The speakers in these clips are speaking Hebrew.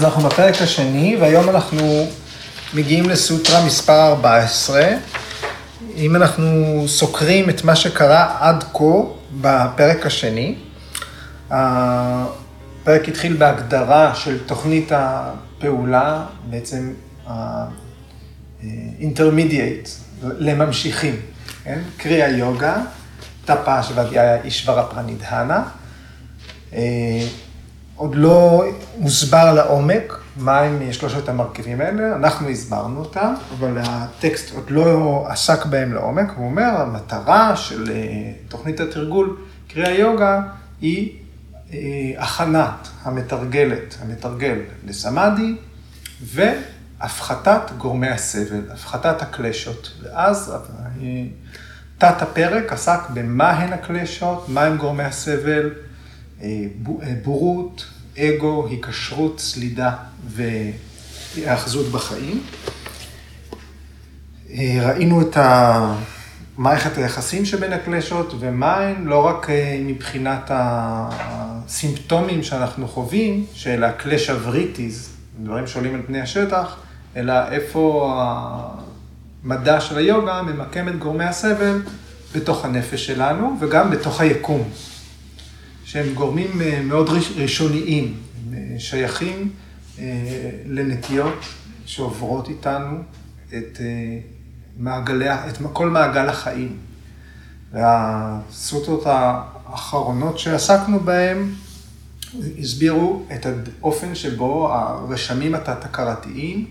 אז אנחנו בפרק השני, והיום אנחנו מגיעים לסוטרה מספר 14. אם אנחנו סוקרים את מה שקרה עד כה בפרק השני, הפרק התחיל בהגדרה של תוכנית הפעולה, בעצם ה-intermediate, לממשיכים, כן? קריאה יוגה, טפה שוודיה אישברה פרנידהנה. עוד לא מוסבר לעומק מהם שלושת המרכיבים האלה, אנחנו הסברנו אותם, אבל הטקסט עוד לא עסק בהם לעומק, הוא אומר, המטרה של אה, תוכנית התרגול, קריאה יוגה, היא אה, הכנת המתרגלת, המתרגל לסמאדי, והפחתת גורמי הסבל, הפחתת הקלשות. ואז אה, תת הפרק עסק במה הן הקלשות, מהם גורמי הסבל, בורות, אגו, היקשרות, סלידה והאחזות בחיים. ראינו את מערכת היחסים שבין הקלשות ומהן, לא רק אה, מבחינת הסימפטומים שאנחנו חווים, של הקלש הבריטיז, דברים שעולים על פני השטח, אלא איפה המדע של היוגה ממקם את גורמי הסבל בתוך הנפש שלנו וגם בתוך היקום. שהם גורמים אה, מאוד ראשוניים, אה, שייכים אה, לנטיות שעוברות איתנו את, מעגלי, את כל מעגל החיים. והסוטות האחרונות שעסקנו בהן הסבירו את האופן שבו הרשמים התת-הכרתיים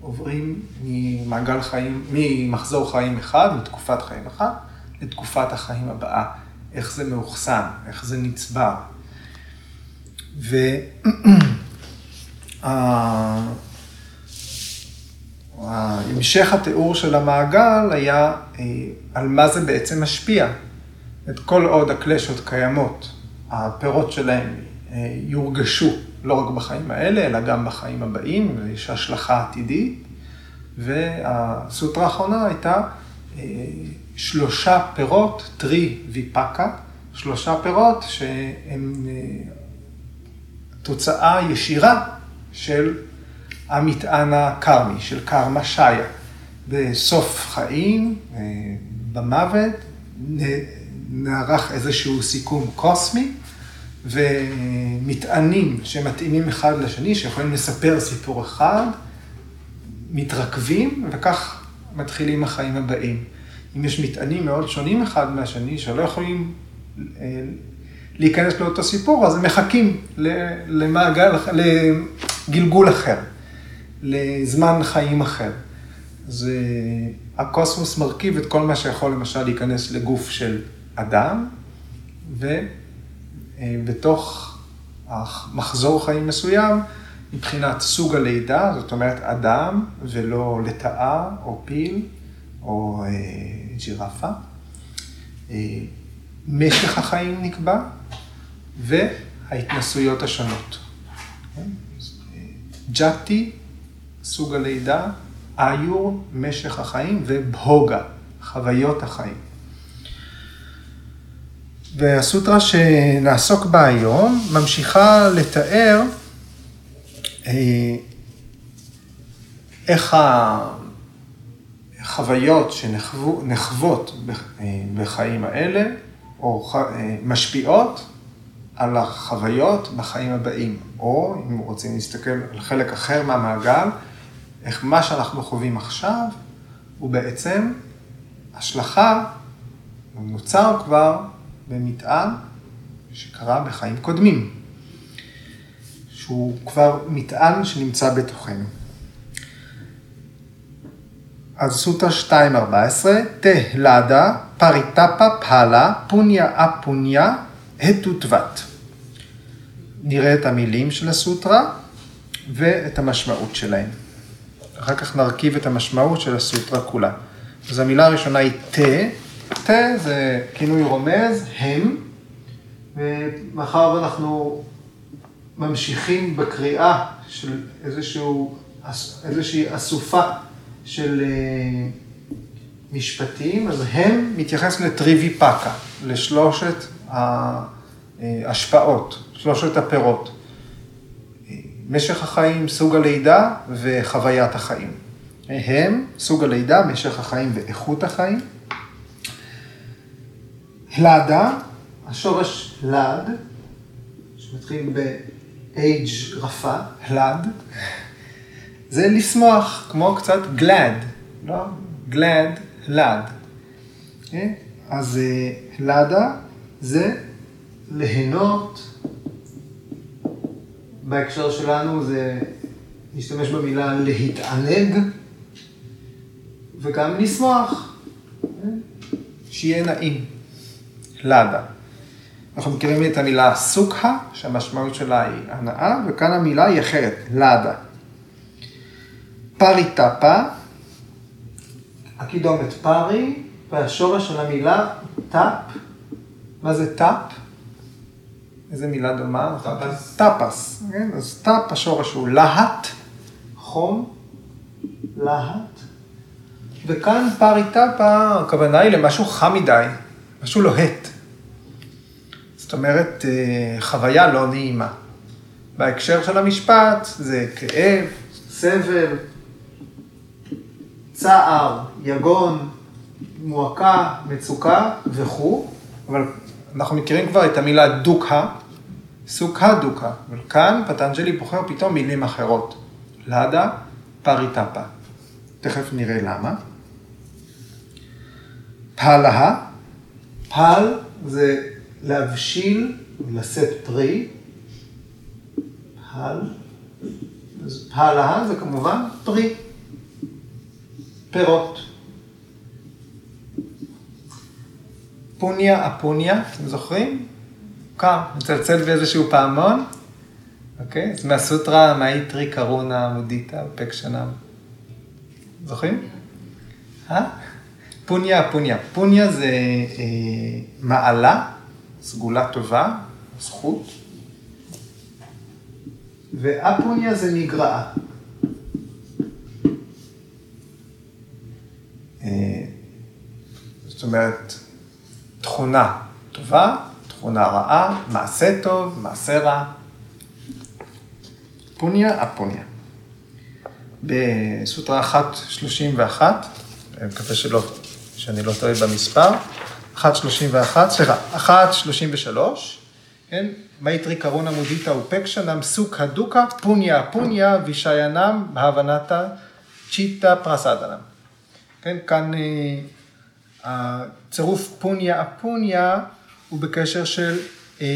עוברים ממעגל חיים, ממחזור חיים אחד, מתקופת חיים אחת, לתקופת החיים הבאה. איך זה מאוחסן, איך זה נצבר. והמשך התיאור של המעגל היה אה, על מה זה בעצם משפיע. את כל עוד הקלשות קיימות, הפירות שלהם אה, יורגשו לא רק בחיים האלה, אלא גם בחיים הבאים, ויש השלכה עתידית. והסוטרה האחרונה הייתה אה, שלושה פירות, טרי ויפקה, שלושה פירות שהם אה, תוצאה ישירה של המטען הקרמי, של קרמה שיה. בסוף חיים, אה, במוות, נערך איזשהו סיכום קוסמי, ומטענים שמתאימים אחד לשני, שיכולים לספר סיפור אחד, מתרכבים, וכך מתחילים החיים הבאים. אם יש מטענים מאוד שונים אחד מהשני, שלא יכולים אה, להיכנס לאותו סיפור, אז הם מחכים למעגל, לגלגול אחר, לזמן חיים אחר. אז הקוסמוס מרכיב את כל מה שיכול למשל להיכנס לגוף של אדם, ובתוך אה, מחזור חיים מסוים, מבחינת סוג הלידה, זאת אומרת אדם ולא לטאה או פיל או אה, ג'ירפה. אה, משך החיים נקבע וההתנסויות השונות. אה, ג'אטי, סוג הלידה, איור, משך החיים, ובהוגה, חוויות החיים. והסוטרה שנעסוק בה היום ממשיכה לתאר איך החוויות שנחוות בחיים האלה, או משפיעות על החוויות בחיים הבאים. או, אם רוצים להסתכל על חלק אחר מהמעגל, איך מה שאנחנו חווים עכשיו, הוא בעצם השלכה, הוא נוצר כבר במטען שקרה בחיים קודמים. שהוא כבר מטען שנמצא בתוכנו. אז סוטה 2.14, תהלדה פריטפה פאלה פוניה אפוניה הטוטבת. נראה את המילים של הסוטרה ואת המשמעות שלהם. אחר כך נרכיב את המשמעות של הסוטרה כולה. אז המילה הראשונה היא תה, תה זה כינוי רומז, הם, ומאחר ואנחנו ממשיכים בקריאה של איזשהו, איזושהי אסופה של אה, משפטים, אז הם מתייחס לטריווי פקה, לשלושת ההשפעות, שלושת הפירות. משך החיים, סוג הלידה וחוויית החיים. הם סוג הלידה, משך החיים ואיכות החיים. לדה, השורש לד, שמתחיל ב-age רפה, לד, זה לשמוח, כמו קצת glad, לא? glad, לד. אה? אז אה, לדה זה ליהנות, בהקשר שלנו זה להשתמש במילה להתענג, וגם לשמוח, אה? שיהיה נעים. לדה. אנחנו מכירים את המילה סוקה, שהמשמעות שלה היא הנאה, וכאן המילה היא אחרת, לדה. פרי טאפה, הקידומת פרי, והשורש של המילה טאפ. מה זה טאפ? איזה מילה דומה? טאפס. טאפס, כן? אז טאפ, השורש הוא להט, חום, להט. וכאן פרי טאפה, הכוונה היא למשהו חם מדי, משהו לוהט. זאת אומרת, אה, חוויה לא נעימה. בהקשר של המשפט זה כאב, סבל, צער, יגון, מועקה, מצוקה וכו', אבל אנחנו מכירים כבר את המילה דוקה, סוכה דוקה, אבל כאן פטנג'לי בוחר פתאום מילים אחרות. לאדה פריטפה. תכף נראה למה. פהלה, פל זה להבשיל ולשאת פרי. פל, אז פהלה זה כמובן פרי. פירות. פוניה אפוניה, אתם זוכרים? קר, מצלצל באיזשהו פעמון. אוקיי? אז מהסוטרה מאיטרי קרונה מודיטה פקשנם. זוכרים? אה? פוניה אפוניה. פוניה זה אה, מעלה, סגולה טובה, זכות. ואפוניה זה נגרעה. זאת אומרת, תכונה טובה, תכונה רעה, מעשה טוב, מעשה רע. פוניה אפוניה. בסוטרה 1.31, אני מקווה שלא, שאני לא טועה במספר, 1.31, סליחה, 1.33, כן, מייטרי קרונה מודיטה אופקשנם סוכה דוקה, פוניה אפוניה וישיאנם בהוונתה צ'יטה פרסדנם. כן, כאן אה, הצירוף פוניה אפוניה הוא בקשר של אה,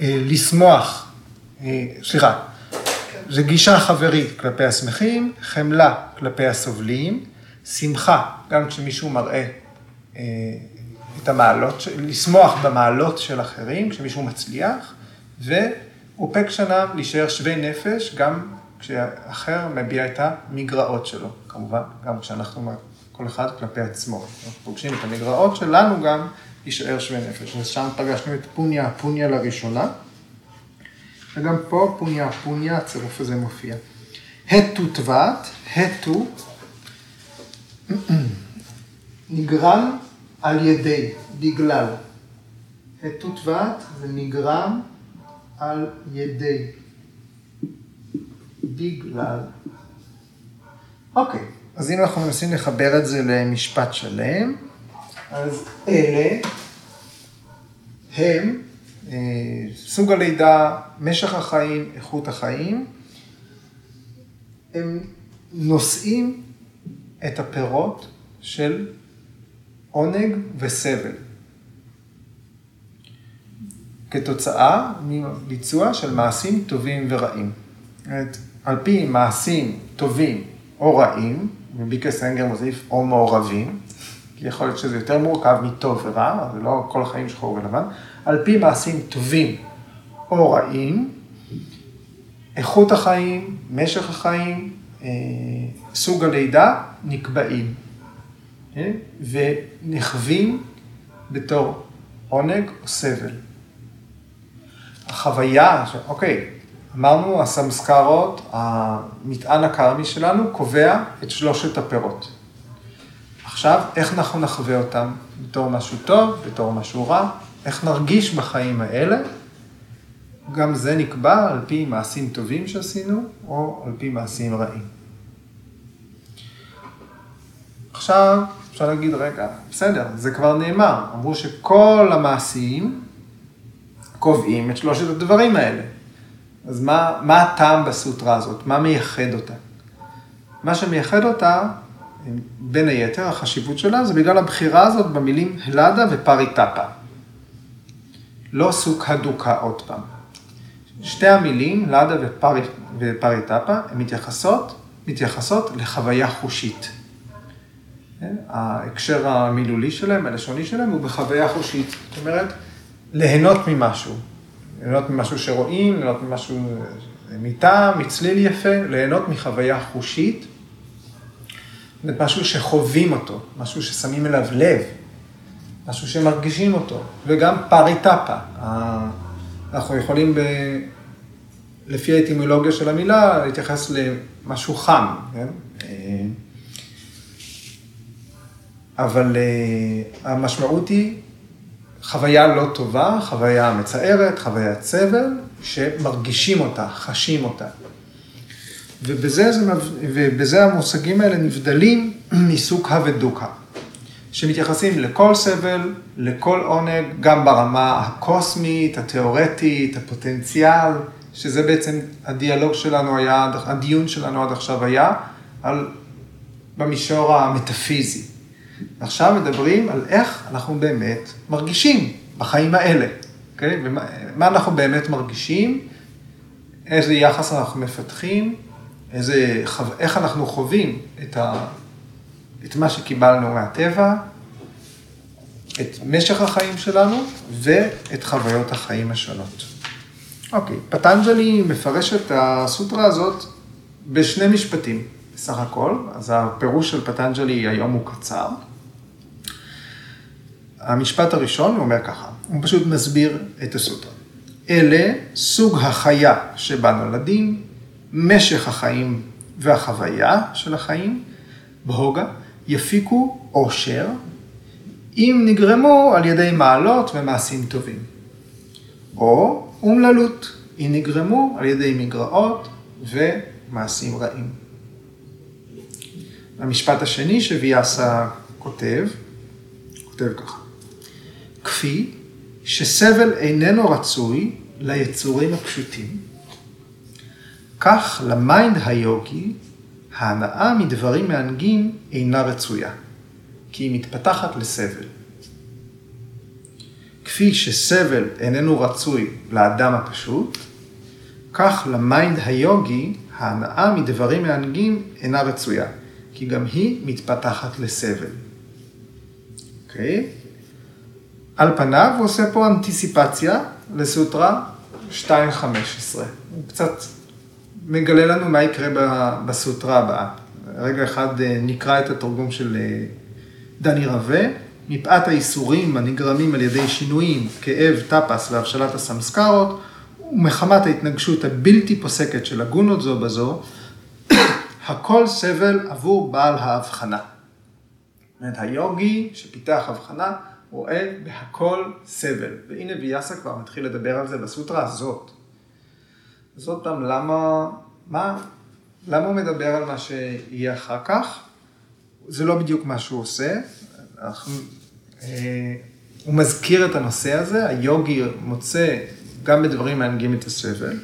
אה, לשמוח, סליחה, זה גישה חברית כלפי השמחים, חמלה כלפי הסובלים, שמחה גם כשמישהו מראה אה, את המעלות, לשמוח במעלות של אחרים, כשמישהו מצליח, ואופק שנה להישאר שווי נפש גם כשאחר מביע את המגרעות שלו, כמובן, גם כשאנחנו, כל אחד כלפי עצמו. אנחנו פוגשים את המגרעות שלנו גם להישאר שווי נפש. אז שם פגשנו את פוניה פוניה לראשונה, וגם פה פוניה פוניה, הצירוף הזה מופיע. הטו טבעת, הטו, נגרם על ידי, בגלל. הטו טבעת זה נגרם על ידי. בגלל. אוקיי, אז אם אנחנו מנסים לחבר את זה למשפט שלם, אז אלה הם אה, סוג הלידה, משך החיים, איכות החיים, הם נושאים את הפירות של עונג וסבל. כתוצאה מביצוע של מעשים טובים ורעים. על פי מעשים טובים או רעים, וביקר סנגר מוסיף או מעורבים, כי יכול להיות שזה יותר מורכב מטוב ורע, זה לא כל החיים שחור ולבן, על פי מעשים טובים או רעים, איכות החיים, משך החיים, אה, סוג הלידה נקבעים אה, ונחווים בתור עונג או סבל. החוויה, אוקיי, אמרנו, הסמסקרות, המטען הקרמי שלנו, קובע את שלושת הפירות. עכשיו, איך אנחנו נחווה אותם? בתור משהו טוב, בתור משהו רע, איך נרגיש בחיים האלה? גם זה נקבע על פי מעשים טובים שעשינו, או על פי מעשים רעים. עכשיו, אפשר להגיד, רגע, בסדר, זה כבר נאמר. אמרו שכל המעשים קובעים את שלושת הדברים האלה. אז מה, מה הטעם בסוטרה הזאת? מה מייחד אותה? מה שמייחד אותה, בין היתר, החשיבות שלה, זה בגלל הבחירה הזאת במילים הלדה ופריטפה. לא סוכה דוקה עוד פעם. שתי המילים, לאדה ופרי, ופריטפה, הן מתייחסות, מתייחסות לחוויה חושית. כן? ההקשר המילולי שלהם, הלשוני שלהם, הוא בחוויה חושית. זאת אומרת, ליהנות ממשהו. ליהנות ממשהו שרואים, ליהנות ממשהו מטעם, מצליל יפה, ליהנות מחוויה חושית. אומרת, משהו שחווים אותו, משהו ששמים אליו לב, משהו שמרגישים אותו, וגם פריטפה. אנחנו יכולים, ב... לפי האטימולוגיה של המילה, להתייחס למשהו חם, כן? אבל uh, המשמעות היא חוויה לא טובה, חוויה מצערת, חוויית סבל, שמרגישים אותה, חשים אותה. ובזה, זה, ובזה המושגים האלה נבדלים מסוכה ודוקה, שמתייחסים לכל סבל, לכל עונג, גם ברמה הקוסמית, התיאורטית, הפוטנציאל, שזה בעצם הדיאלוג שלנו היה, הדיון שלנו עד עכשיו היה, על, במישור המטאפיזי. עכשיו מדברים על איך אנחנו באמת מרגישים בחיים האלה, אוקיי? Okay? ומה אנחנו באמת מרגישים, איזה יחס אנחנו מפתחים, איזה, איך אנחנו חווים את, ה, את מה שקיבלנו מהטבע, את משך החיים שלנו ואת חוויות החיים השונות. אוקיי, פטנג'לי מפרש את הסוטרה הזאת בשני משפטים. בסך הכל, אז הפירוש של פטנג'לי היום הוא קצר. המשפט הראשון הוא אומר ככה, הוא פשוט מסביר את הסוטרה. אלה סוג החיה שבה נולדים, משך החיים והחוויה של החיים, בהוגה, יפיקו עושר, אם נגרמו על ידי מעלות ומעשים טובים. או אומללות, אם נגרמו על ידי מגרעות ומעשים רעים. המשפט השני שוויאסה כותב, כותב ככה, כפי שסבל איננו רצוי ליצורים הפשוטים, כך ל mind היוגי, ההנאה מדברים מענגים אינה רצויה, כי היא מתפתחת לסבל. כפי שסבל איננו רצוי לאדם הפשוט, כך ל mind היוגי, ההנאה מדברים מענגים אינה רצויה, כי גם היא מתפתחת לסבל. אוקיי? Okay. על פניו הוא עושה פה אנטיסיפציה לסוטרה 2.15. הוא קצת מגלה לנו מה יקרה בסוטרה הבאה. רגע אחד אה, נקרא את התרגום של אה, דני רווה. מפאת האיסורים הנגרמים על ידי שינויים, כאב, טפס והבשלת הסמסקרות, ומחמת ההתנגשות הבלתי פוסקת של הגונות זו בזו, הכל סבל עבור בעל ההבחנה. זאת אומרת, היוגי שפיתח הבחנה, רואה בהכל סבל. והנה ויאסה כבר מתחיל לדבר על זה בסוטרה הזאת. אז עוד פעם, למה, מה, למה הוא מדבר על מה שיהיה אחר כך? זה לא בדיוק מה שהוא עושה. אנחנו, אה, הוא מזכיר את הנושא הזה, היוגי מוצא גם בדברים מענגים את הסבל,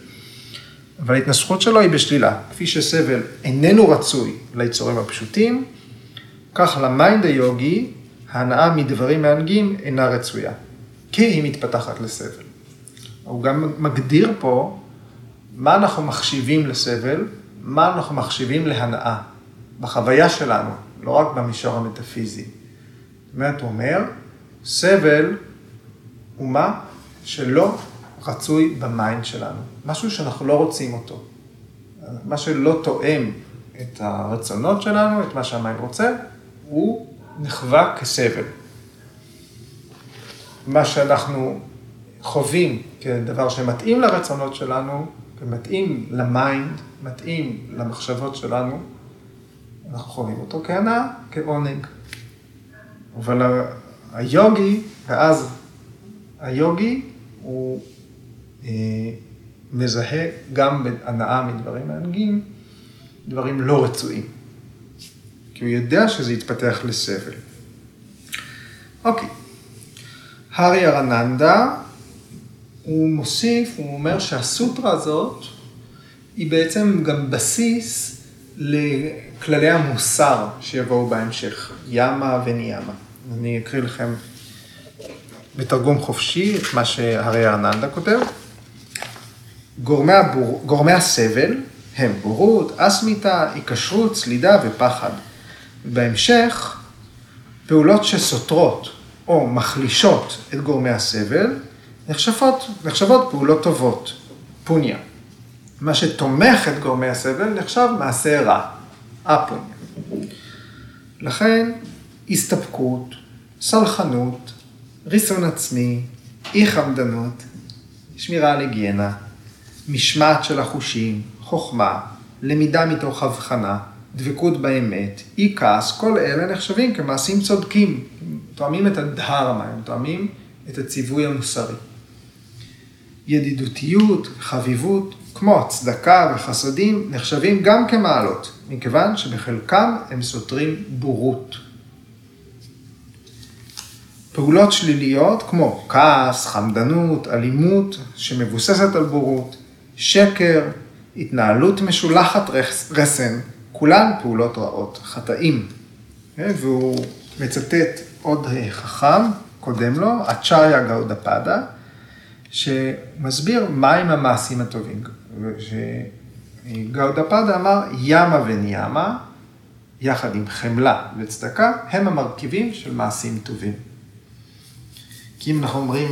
אבל ההתנסחות שלו היא בשלילה. כפי שסבל איננו רצוי ליצורים הפשוטים, כך ל mind היוגי ההנאה מדברים מענגים אינה רצויה, כי היא מתפתחת לסבל. הוא גם מגדיר פה מה אנחנו מחשיבים לסבל, מה אנחנו מחשיבים להנאה, בחוויה שלנו, לא רק במישור המטאפיזי. זאת אומרת, הוא אומר, סבל הוא מה שלא רצוי ב mind שלנו, משהו שאנחנו לא רוצים אותו, מה שלא תואם את הרצונות שלנו, את מה שה mind רוצה, הוא נחווה כסבל. מה שאנחנו חווים כדבר שמתאים לרצונות שלנו, ומתאים ל mind, מתאים למחשבות שלנו, אנחנו חווים אותו כהנאה, כעונג. אבל היוגי, ואז היוגי הוא מזהה גם בהנאה מדברים מענגים, דברים לא רצויים. כי הוא יודע שזה יתפתח לסבל. אוקיי. הארי ארננדה, הוא מוסיף, הוא אומר שהסוטרה הזאת היא בעצם גם בסיס לכללי המוסר שיבואו בהמשך, ימה וניאמה. אני אקריא לכם בתרגום חופשי את מה שהרי ארננדה כותב. גורמי, הבור... גורמי הסבל הם בורות, אסמיתה, היקשרות, סלידה ופחד. בהמשך, פעולות שסותרות או מחלישות את גורמי הסבל נחשבות, נחשבות פעולות טובות, פוניה. מה שתומך את גורמי הסבל נחשב מעשה רע, אפוניה. לכן, הסתפקות, סלחנות, ריסון עצמי, אי חמדנות, שמירה על היגיינה, משמעת של החושים, חוכמה, למידה מתוך הבחנה, דבקות באמת, אי כעס, כל אלה נחשבים כמעשים צודקים, הם תואמים את הדהרמה, הם תואמים את הציווי המוסרי. ידידותיות, חביבות, כמו צדקה וחסדים, נחשבים גם כמעלות, מכיוון שבחלקם הם סותרים בורות. פעולות שליליות כמו כעס, חמדנות, אלימות שמבוססת על בורות, שקר, התנהלות משולחת רסן, כולן פעולות רעות, חטאים. והוא מצטט עוד חכם, קודם לו, אצ'ריה גאודפדה, שמסביר מהם המעשים הטובים. גאודפדה אמר, ימה וניאמה, יחד עם חמלה וצדקה, הם המרכיבים של מעשים טובים. כי אם אנחנו אומרים,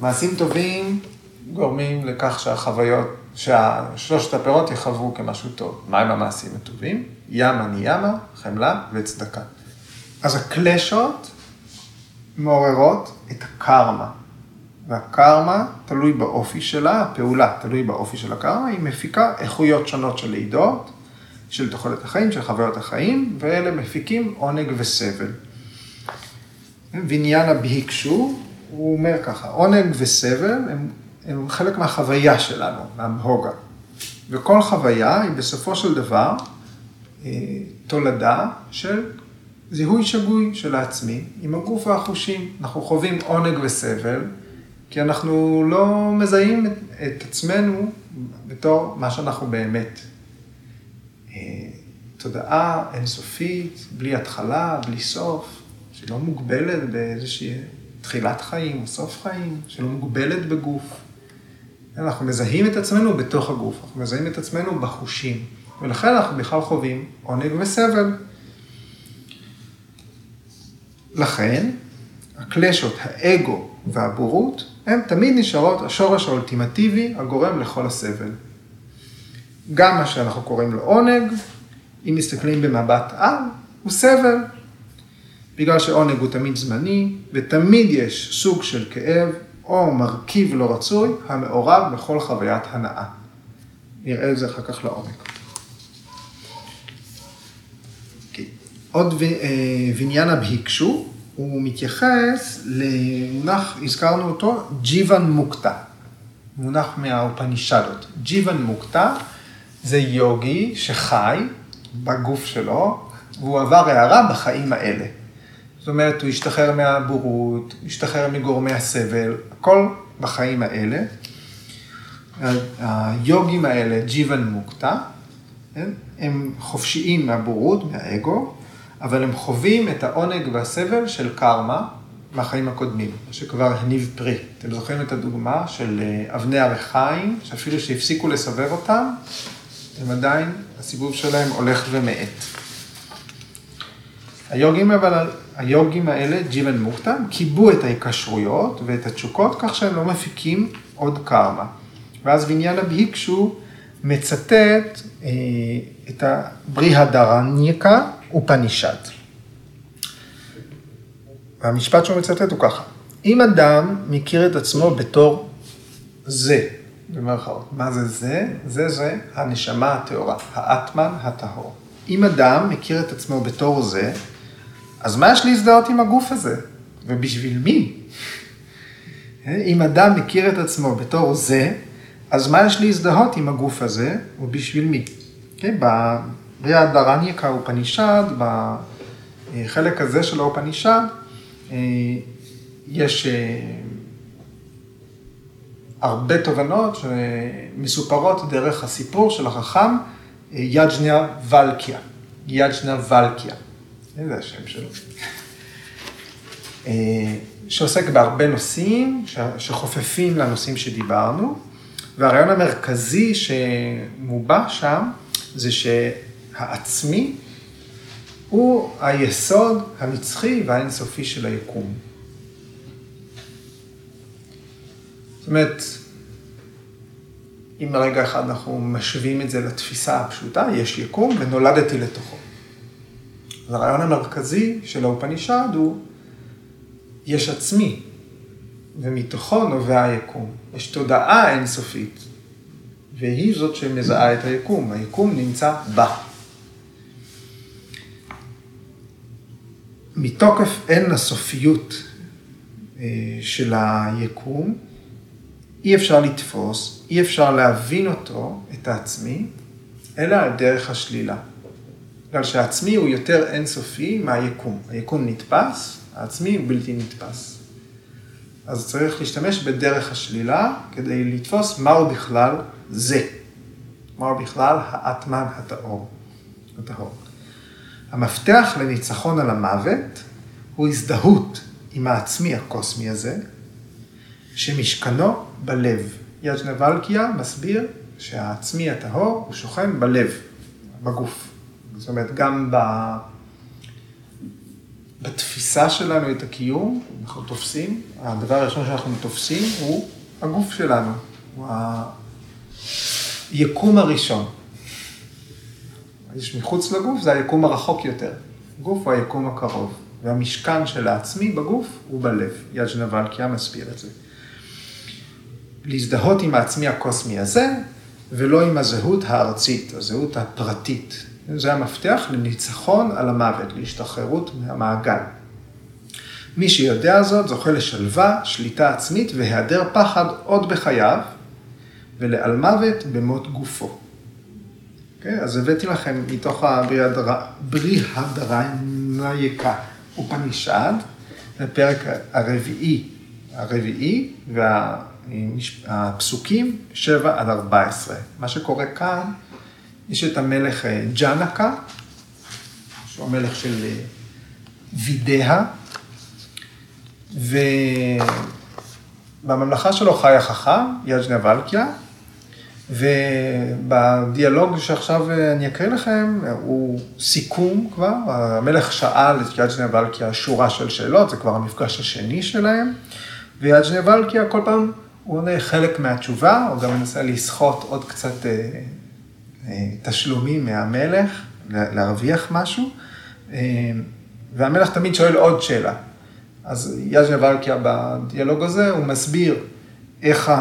מעשים טובים גורמים לכך שהחוויות, ששלושת הפירות יחוו כמשהו טוב. מהם המעשים הטובים? ימה ניאמה, חמלה וצדקה. אז הקלשות מעוררות את הקרמה. והקרמה תלוי באופי שלה, הפעולה תלוי באופי של הקרמה, היא מפיקה איכויות שונות של לידות, של תוחלת החיים, של חוויות החיים, ואלה מפיקים עונג וסבל. ויניאנה בהיקשו, הוא אומר ככה, עונג וסבל הם, הם חלק מהחוויה שלנו, מהמהוגה. וכל חוויה היא בסופו של דבר אה, תולדה של זיהוי שגוי של העצמי עם הגוף והחושים. אנחנו חווים עונג וסבל, כי אנחנו לא מזהים את, עצמנו בתור מה שאנחנו באמת. אה, תודעה אינסופית, בלי התחלה, בלי סוף, שלא מוגבלת באיזושהי תחילת חיים או סוף חיים, שלא מוגבלת בגוף. אנחנו מזהים את עצמנו בתוך הגוף, אנחנו מזהים את עצמנו בחושים, ולכן אנחנו בכלל חווים עונג וסבל. לכן, הקלשות, האגו והבורות, הן תמיד נשארות השורש האולטימטיבי הגורם לכל הסבל. גם מה שאנחנו קוראים לו עונג, אם מסתכלים במבט על, הוא סבל. בגלל שעונג הוא תמיד זמני, ותמיד יש סוג של כאב או מרכיב לא רצוי המעורב בכל חוויית הנאה. נראה את זה אחר כך לעומק. Okay. אוקיי. עוד ויניאנה בהיקשו, הוא מתייחס למונח, הזכרנו אותו, ג'יוון מוקטה. מונח מהאופנישדות. ג'יוון מוקטה זה יוגי שחי בגוף שלו, והוא עבר הערה בחיים האלה. זאת אומרת, הוא השתחרר מהבורות, השתחרר מגורמי הסבל, הכל בחיים האלה. היוגים האלה, ג'יוון מוקטה? הם חופשיים מהבורות, מהאגו, אבל הם חווים את העונג והסבל של קרמה מהחיים הקודמים, שכבר הניב פרי. אתם זוכרים את הדוגמה של אה, אבני הריחיים, שאפילו שהפסיקו לסובב אותם, הם עדיין, הסיבוב שלהם הולך ומאט. היוגים, אבל, היוגים האלה, ג'יוון מוקטה, קיבו את ההיקשרויות ואת התשוקות כך שהם לא מפיקים עוד קרמה. ואז ויניאנה בהיקשו מצטט אה, את הבריהדרניקה ופנישד. והמשפט שהוא מצטט הוא ככה, אם אדם מכיר את עצמו בתור זה, במרכאות, מה זה זה? זה זה הנשמה הטהורה, האטמן הטהור. אם אדם מכיר את עצמו בתור זה, אז מה יש להזדהות עם הגוף הזה? ובשביל מי? אם אדם מכיר את עצמו בתור זה, אז מה יש להזדהות עם הגוף הזה, ובשביל מי? כן, בריאה דרניקה אופנישד, בחלק הזה של האופנישד, אה, יש אה, הרבה תובנות שמסופרות דרך הסיפור של החכם אה, יג'ניה ולקיה. יג'ניה ולקיה. זה השם שלו. שעוסק בהרבה נושאים שחופפים לנושאים שדיברנו, והרעיון המרכזי שמובע שם זה שהעצמי הוא היסוד הנצחי והאינסופי של היקום. זאת אומרת, אם לרגע אחד אנחנו משווים את זה לתפיסה הפשוטה, יש יקום ונולדתי לתוכו. הרעיון המרכזי של האופנישד הוא, יש עצמי, ומתוכו נובע היקום. יש תודעה אינסופית, והיא זאת שמזהה את היקום. היקום נמצא בה. מתוקף אין הסופיות אה, של היקום, אי אפשר לתפוס, אי אפשר להבין אותו, את העצמי, אלא על דרך השלילה. בגלל שהעצמי הוא יותר אינסופי מהיקום. היקום נתפס, העצמי הוא בלתי נתפס. אז צריך להשתמש בדרך השלילה כדי לתפוס מהו בכלל זה. מהו בכלל האטמן הטהור. הטהור. המפתח לניצחון על המוות הוא הזדהות עם העצמי הקוסמי הזה, שמשכנו בלב. יג'נה ולקיה מסביר שהעצמי הטהור הוא שוכן בלב, בגוף. זאת אומרת, גם ב... בתפיסה שלנו את הקיום, אנחנו תופסים, הדבר הראשון שאנחנו תופסים הוא הגוף שלנו, הוא היקום הראשון. יש מחוץ לגוף, זה היקום הרחוק יותר. גוף הוא היקום הקרוב, והמשכן של העצמי בגוף הוא בלב. יג'נה ולקיה מסביר את זה. להזדהות עם העצמי הקוסמי הזה, ולא עם הזהות הארצית, הזהות הפרטית. זה המפתח לניצחון על המוות, להשתחררות מהמעגל. מי שיודע זאת זוכה לשלווה, שליטה עצמית והיעדר פחד עוד בחייו, ולעל מוות במות גופו. Okay, אוקיי? אז הבאתי לכם מתוך הברי הדרייניקה ופנישד, הפרק הרביעי, הרביעי והפסוקים 7 עד 14. מה שקורה כאן, יש את המלך אה, ג'אנקה, שהוא המלך של אה, וידאה, ובממלכה שלו חי החכם, יג'נה ולקיה, ובדיאלוג שעכשיו אה, אני אקריא לכם, הוא סיכום כבר, המלך שאל את יג'נה ולקיה שורה של שאלות, זה כבר המפגש השני שלהם, ויג'נה ולקיה כל פעם הוא עונה חלק מהתשובה, הוא גם מנסה לסחוט עוד קצת תשלומים מהמלך, להרוויח משהו, אה, והמלך תמיד שואל עוד שאלה. אז יאז'ה ולקיה בדיאלוג הזה, הוא מסביר איך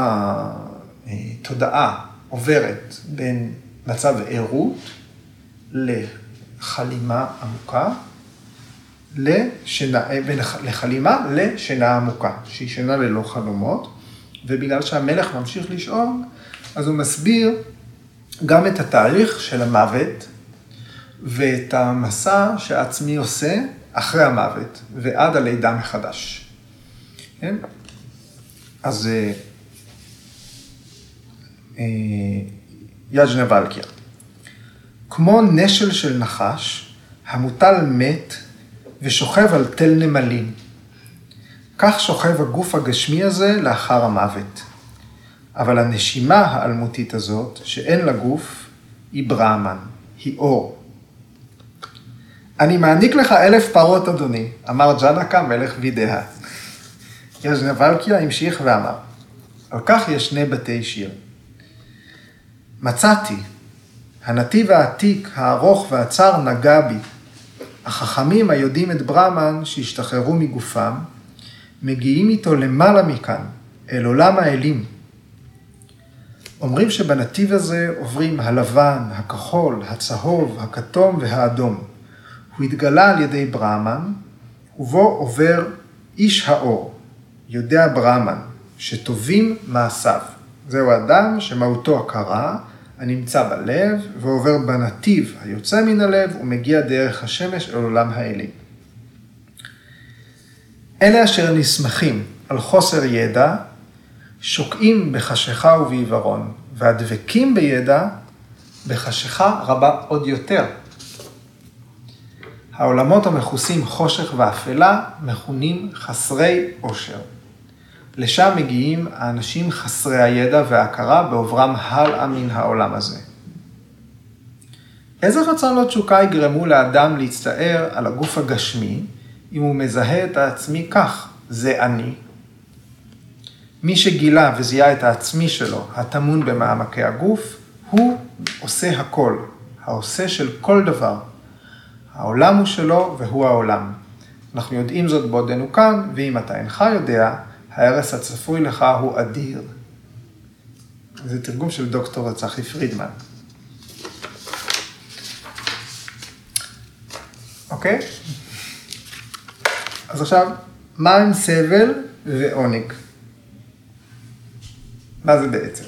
התודעה עוברת בין מצב ערות לחלימה עמוקה, לשינה, לחלימה לשינה עמוקה, שהיא שינה ללא חלומות, ובגלל שהמלך ממשיך לשאול, אז הוא מסביר גם את התהליך של המוות ואת המסע שהעצמי עושה אחרי המוות ועד הלידה מחדש. כן? אז אה, אה, יג'נה ולקיה. כמו נשל של נחש, המוטל מת ושוכב על תל נמלים. כך שוכב הגוף הגשמי הזה לאחר המוות. אבל הנשימה האלמותית הזאת, שאין לה גוף, היא ברהמן, היא אור. אני מעניק לך אלף פרות, אדוני, אמר ג'נקה מלך וידאה. יזנבלקיה המשיך ואמר, על כך יש שני בתי שיר. מצאתי, הנתיב העתיק, הארוך והצר נגע בי. החכמים היודעים את ברהמן שהשתחררו מגופם, מגיעים איתו למעלה מכאן, אל עולם האלים. אומרים שבנתיב הזה עוברים הלבן, הכחול, הצהוב, הכתום והאדום. הוא התגלה על ידי ברהמן, ובו עובר איש האור, יודע ברהמן, שטובים מעשיו. זהו אדם שמהותו הכרה, הנמצא בלב ועובר בנתיב היוצא מן הלב ומגיע דרך השמש אל עולם האלים. אלה אשר נסמכים על חוסר ידע, שוקעים בחשיכה ובעיוורון, והדבקים בידע, בחשיכה רבה עוד יותר. העולמות המכוסים חושך ואפלה מכונים חסרי עושר. לשם מגיעים האנשים חסרי הידע וההכרה בעוברם הלאה מן העולם הזה. איזה רצון תשוקה יגרמו לאדם להצטער על הגוף הגשמי, אם הוא מזהה את העצמי כך, זה אני. מי שגילה וזיהה את העצמי שלו, הטמון במעמקי הגוף, הוא עושה הכל, העושה של כל דבר. העולם הוא שלו והוא העולם. אנחנו יודעים זאת בעודנו כאן, ואם אתה אינך יודע, ההרס הצפוי לך הוא אדיר. זה תרגום של דוקטור צחי פרידמן. אוקיי? אז עכשיו, מה עם סבל ועונג? מה זה בעצם?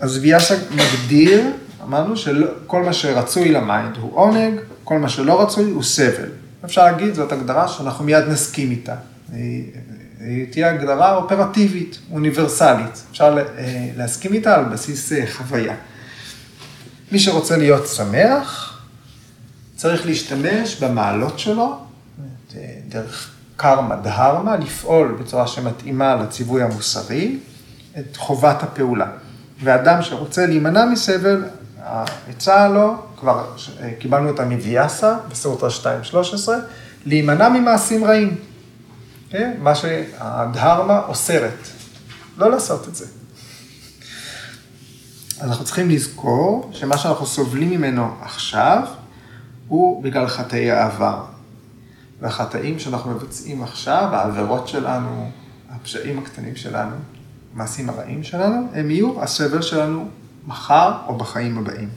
אז ויאסה מגדיר, אמרנו שכל מה שרצוי ל mind הוא עונג, כל מה שלא רצוי הוא סבל. אפשר להגיד, זאת הגדרה שאנחנו מיד נסכים איתה. היא תהיה הגדרה אופרטיבית, אוניברסלית. אפשר אה, להסכים איתה על בסיס אה, חוויה. מי שרוצה להיות שמח, צריך להשתמש במעלות שלו, אה, דרך קרמה דהרמה, לפעול בצורה שמתאימה לציווי המוסרי, את חובת הפעולה. ואדם שרוצה להימנע מסבל, העצה לו, כבר קיבלנו אותה מוויאסה, בסורטה 2.13, להימנע ממעשים רעים. כן? מה שהדהרמה אוסרת, לא לעשות את זה. אנחנו צריכים לזכור שמה שאנחנו סובלים ממנו עכשיו, הוא בגלל חטאי העבר. והחטאים שאנחנו מבצעים עכשיו, העבירות שלנו, הפשעים הקטנים שלנו, המעשים הרעים שלנו, הם יהיו הסבל שלנו מחר או בחיים הבאים.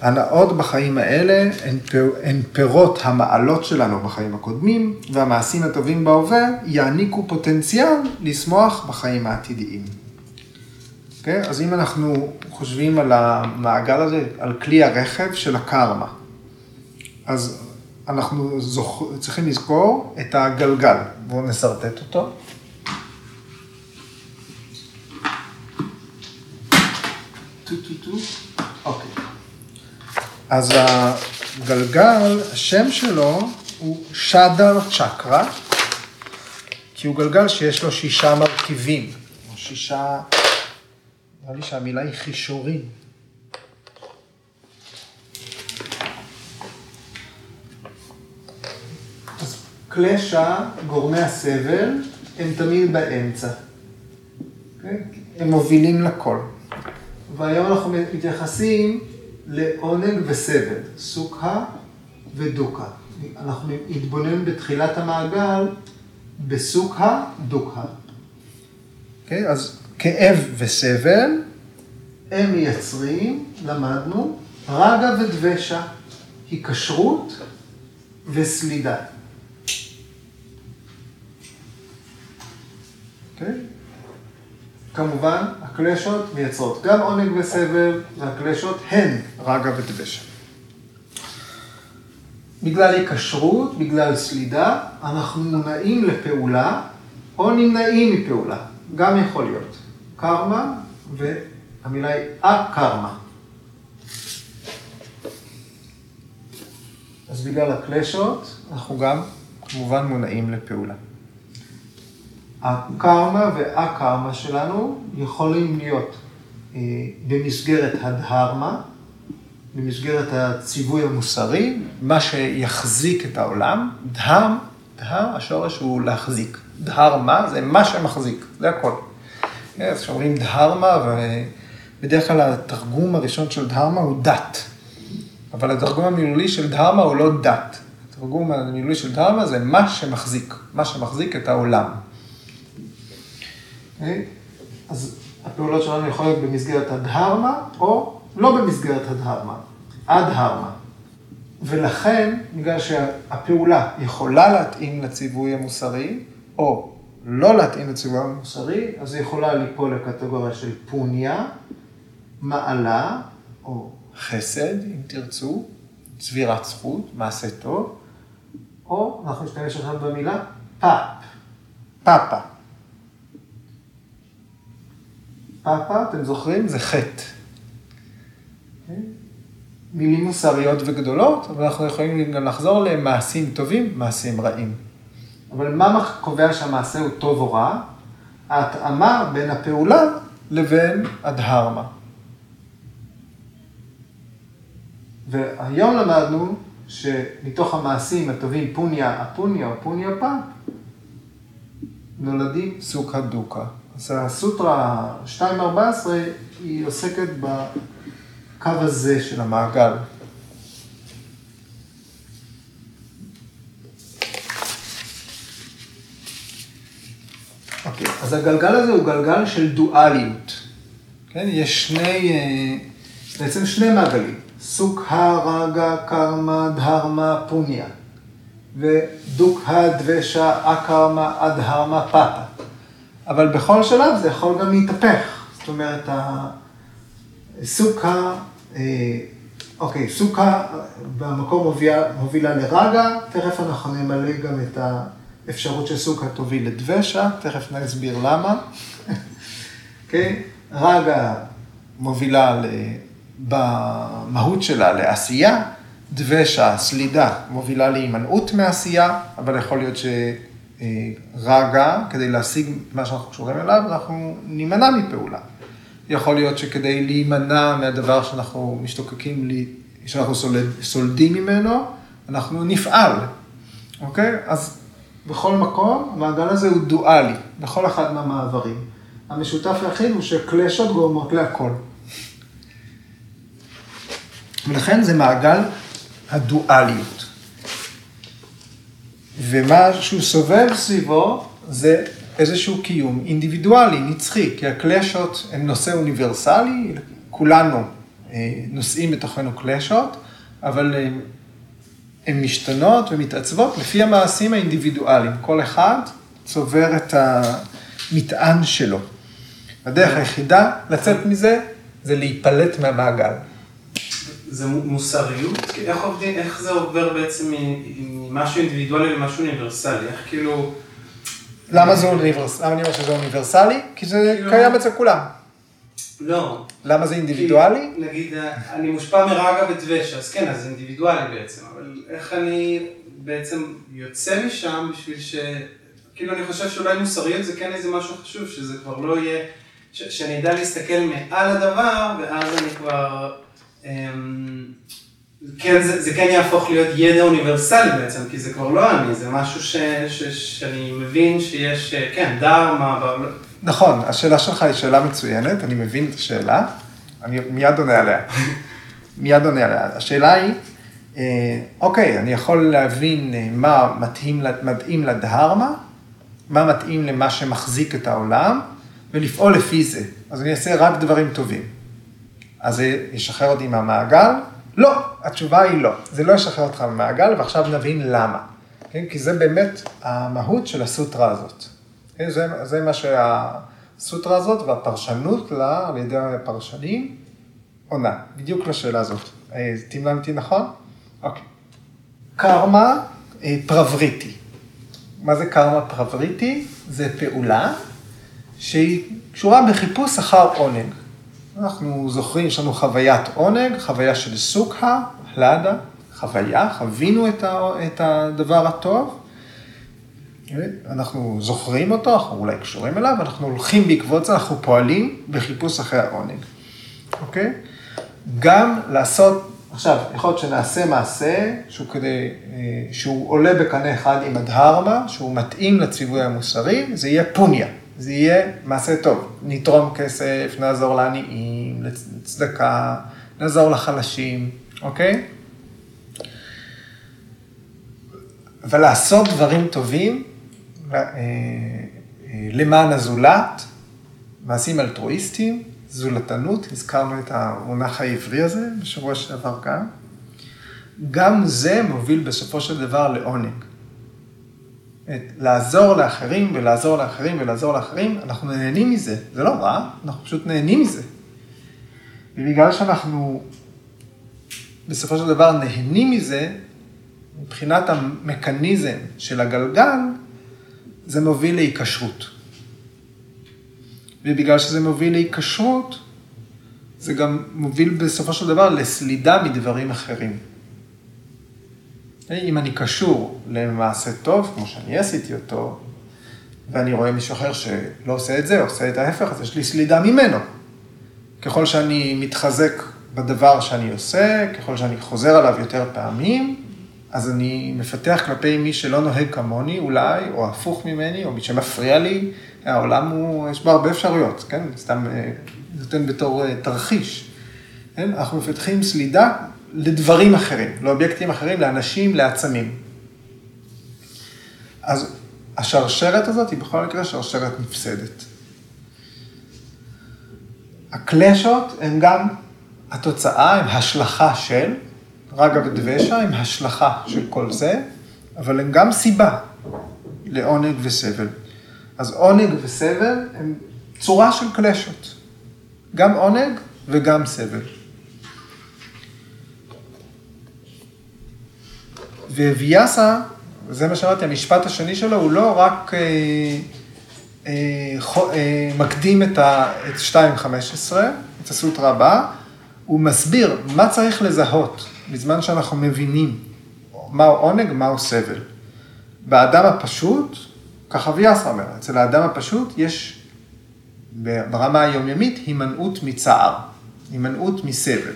הנאות בחיים האלה הן, פיר, הן פירות המעלות שלנו בחיים הקודמים, והמעשים הטובים בהווה יעניקו פוטנציאל לשמוח בחיים העתידיים. Okay? אוקיי? אז אם אנחנו חושבים על המעגל הזה, על כלי הרכב של הקרמה, אז אנחנו זוכ... צריכים לזכור את הגלגל. בואו נסרטט אותו. אוקיי. אז הגלגל, השם שלו הוא שדר צ'קרה, כי הוא גלגל שיש לו שישה מרכיבים, או שישה, נראה לי שהמילה היא חישורים. קלשה, גורמי הסבל, הם תמיד באמצע. אוקיי? הם מובילים לכל. והיום אנחנו מתייחסים לעונג וסבל, סוכה ודוקה. אנחנו נתבונן בתחילת המעגל בסוכה דוקה. Okay, אוקיי? אז כאב וסבל, הם מייצרים, למדנו, רגע ודבשה, היקשרות וסלידה. Okay? אוקיי? כמובן, הקלשות מייצרות גם עונג וסבל, והקלשות הן רגע ודבשה. בגלל היקשרות, בגלל סלידה, אנחנו מונעים לפעולה או נמנעים מפעולה. גם יכול להיות. קרמה, והמילה היא א-קרמה. אז בגלל הקלשות, אנחנו גם כמובן מונעים לפעולה. הקרמה והקרמה שלנו יכולים להיות אה, במסגרת הדהרמה, במסגרת הציווי המוסרי, מה שיחזיק את העולם. דהר, דהר, השורש הוא להחזיק. דהרמה זה מה שמחזיק, זה הכל. אז כשאומרים דהרמה, ובדרך כלל התרגום הראשון של דהרמה הוא דת. אבל התרגום המילולי של דהרמה הוא לא דת. התרגום המילולי של דהרמה זה מה שמחזיק, מה שמחזיק את העולם. אוקיי? אז הפעולות שלנו יכולות להיות במסגרת הדהרמה, או לא במסגרת הדהרמה, הדהרמה. ולכן, בגלל שהפעולה יכולה להתאים לציווי המוסרי, או לא להתאים לציווי המוסרי, אז היא יכולה ליפול לקטגוריה של פוניה, מעלה, או חסד, אם תרצו, צבירת זכות, מעשה טוב, או אנחנו נשתמש עכשיו במילה פאפ, פאפה. פאפה, אתם זוכרים? זה חטא. מילים מוסריות וגדולות, אבל אנחנו יכולים גם לחזור למעשים טובים, מעשים רעים. אבל מה קובע שהמעשה הוא טוב או רע? ההתאמה בין הפעולה לבין הדהרמה. והיום למדנו שמתוך המעשים הטובים פוניה אפוניה או פוניה פאפ, נולדים סוכה דוקה. אז הסוטרה 2.14 היא עוסקת בקו הזה של המעגל. אוקיי, אז הגלגל הזה הוא גלגל של דואליות. כן, יש שני, אה, בעצם שני מעגלים. סוקה, רגה, קרמה, דהרמה, פוניה. ודוקה, דבשה, אקרמה, אדהרמה, פאפה. אבל בכל שלב זה יכול גם להתהפך. זאת אומרת, סוכה, אה, אוקיי, סוכה במקום מובילה, מובילה לרגה, תכף אנחנו נמלא גם את האפשרות שסוכה תוביל לדבשה, תכף נסביר למה. אוקיי, רגה מובילה במהות שלה לעשייה, דבשה, סלידה, מובילה להימנעות מעשייה, אבל יכול להיות שרגע, כדי להשיג מה שאנחנו קשורים אליו, אנחנו נימנע מפעולה. יכול להיות שכדי להימנע מהדבר שאנחנו משתוקקים, שאנחנו סולד, סולדים ממנו, אנחנו נפעל, אוקיי? אז בכל מקום, המעגל הזה הוא דואלי, בכל אחד מהמעברים. המשותף היחיד הוא שקלשות גורמות להכל. ולכן זה מעגל הדואליות. ומה שהוא סובב סביבו זה איזשהו קיום אינדיבידואלי, נצחי, כי הקלשות הם נושא אוניברסלי, כולנו אה, נושאים בתוכנו קלשות, אבל הן, הן משתנות ומתעצבות לפי המעשים האינדיבידואליים. כל אחד צובר את המטען שלו. הדרך היחידה לצאת מזה זה להיפלט מהמעגל. זה מוסריות? איך עובדים, איך זה עובר בעצם ממשהו אינדיבידואלי למשהו אוניברסלי? איך כאילו... למה זה אוניברסלי? למה אני אומר שזה אוניברסלי? כי זה כאילו... קיים אצל כולם. לא. למה זה אינדיבידואלי? כי, נגיד, אני מושפע מרגע ודבש, אז כן, אז זה אינדיבידואלי בעצם, אבל איך אני בעצם יוצא משם בשביל ש... כאילו, אני חושב שאולי מוסריות זה כן איזה משהו חשוב, שזה כבר לא יהיה... ש... שאני אדע להסתכל מעל הדבר, ואז אני כבר... אמ, כן, זה, זה כן יהפוך להיות ידע אוניברסלי בעצם, כי זה כבר לא אני, זה משהו ש, ש, שאני מבין שיש, כן, דרמה. נכון, השאלה שלך היא שאלה מצוינת, אני מבין את השאלה, אני מיד עונה עליה. מיד עונה עליה. השאלה היא, אה, אוקיי, אני יכול להבין אה, מה מתאים, מתאים לדהרמה, מה מתאים למה שמחזיק את העולם, ולפעול לפי זה. אז אני אעשה רק דברים טובים. אז זה ישחרר אותי מהמעגל? לא, התשובה היא לא. זה לא ישחרר אותך מהמעגל, ועכשיו נבין למה. כן? כי זה באמת המהות של הסוטרה הזאת. כן? זה, זה מה שהסוטרה הזאת והפרשנות לה על ידי הפרשנים עונה, בדיוק לשאלה הזאת. אה, תמלנתי נכון? אוקיי. קרמה אה, פרבריטי. מה זה קרמה פרבריטי? זה פעולה שהיא קשורה בחיפוש אחר עונג. אנחנו זוכרים, יש לנו חוויית עונג, חוויה של סוקה, הלדה, חוויה, חווינו את, ה, את הדבר הטוב, אנחנו זוכרים אותו, אנחנו אולי קשורים אליו, אנחנו הולכים בעקבות זה, אנחנו פועלים בחיפוש אחרי העונג, אוקיי? גם לעשות, עכשיו, יכול להיות שנעשה מעשה שהוא כדי, אה, שהוא עולה בקנה אחד עם הדהרמה, שהוא מתאים לציווי המוסרי, זה יהיה פוניה. זה יהיה מעשה טוב. נתרום כסף, נעזור לעניים, לצדקה, נעזור לחלשים, אוקיי? ולעשות דברים טובים אה, אה, למען הזולת, מעשים אלטרואיסטיים, זולתנות, הזכרנו את המונח העברי הזה בשבוע שעבר גם. גם זה מוביל בסופו של דבר לעונג. לעזור לאחרים ולעזור לאחרים ולעזור לאחרים, אנחנו נהנים מזה. זה לא רע, אנחנו פשוט נהנים מזה. ובגלל שאנחנו בסופו של דבר נהנים מזה, מבחינת המכניזם של הגלגל, זה מוביל להיקשרות. ובגלל שזה מוביל להיקשרות, זה גם מוביל בסופו של דבר לסלידה מדברים אחרים. אם אני קשור למעשה טוב, כמו שאני עשיתי אותו, ואני רואה מישהו אחר שלא עושה את זה, עושה את ההפך, אז יש לי סלידה ממנו. ככל שאני מתחזק בדבר שאני עושה, ככל שאני חוזר עליו יותר פעמים, אז אני מפתח כלפי מי שלא נוהג כמוני אולי, או הפוך ממני, או מי שמפריע לי, העולם הוא, יש בו הרבה אפשרויות, כן? סתם אה, נותן בתור אה, תרחיש. כן? אנחנו מפתחים סלידה לדברים אחרים, לאובייקטים אחרים, לאנשים, לעצמים. אז השרשרת הזאת היא בכל מקרה שרשרת נפסדת. הקלשות הן גם התוצאה, הן השלכה של, רגע ודבשה, הן השלכה של כל זה, אבל הן גם סיבה לעונג וסבל. אז עונג וסבל הם צורה של קלשות. גם עונג וגם סבל. וויאסה, זה מה שאמרתי, המשפט השני שלו הוא לא רק אה, אה, אה, מקדים את, ה, את 2.15, את הסוטרה הבאה, הוא מסביר מה צריך לזהות בזמן שאנחנו מבינים מהו עונג, מהו סבל. באדם הפשוט, ככה ויאסה אומר, אצל האדם הפשוט יש ברמה היומיומית הימנעות מצער, הימנעות מסבל.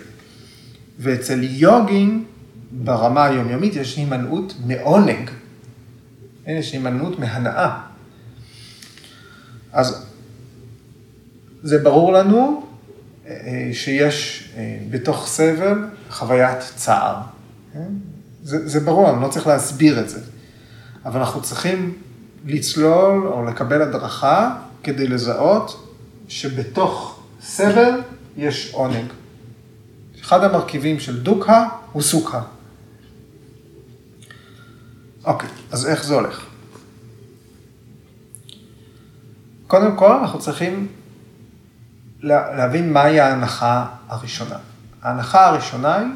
ואצל יוגין, ברמה היומיומית יש הימנעות מעונג, יש הימנעות מהנאה. אז זה ברור לנו אה, שיש אה, בתוך סבל חוויית צער. כן? זה, זה ברור, אני לא צריך להסביר את זה. אבל אנחנו צריכים לצלול או לקבל הדרכה כדי לזהות שבתוך סבל יש עונג. אחד המרכיבים של דוקה הוא סוכה. אוקיי, אז איך זה הולך? קודם כל, אנחנו צריכים להבין מהי ההנחה הראשונה. ההנחה הראשונה היא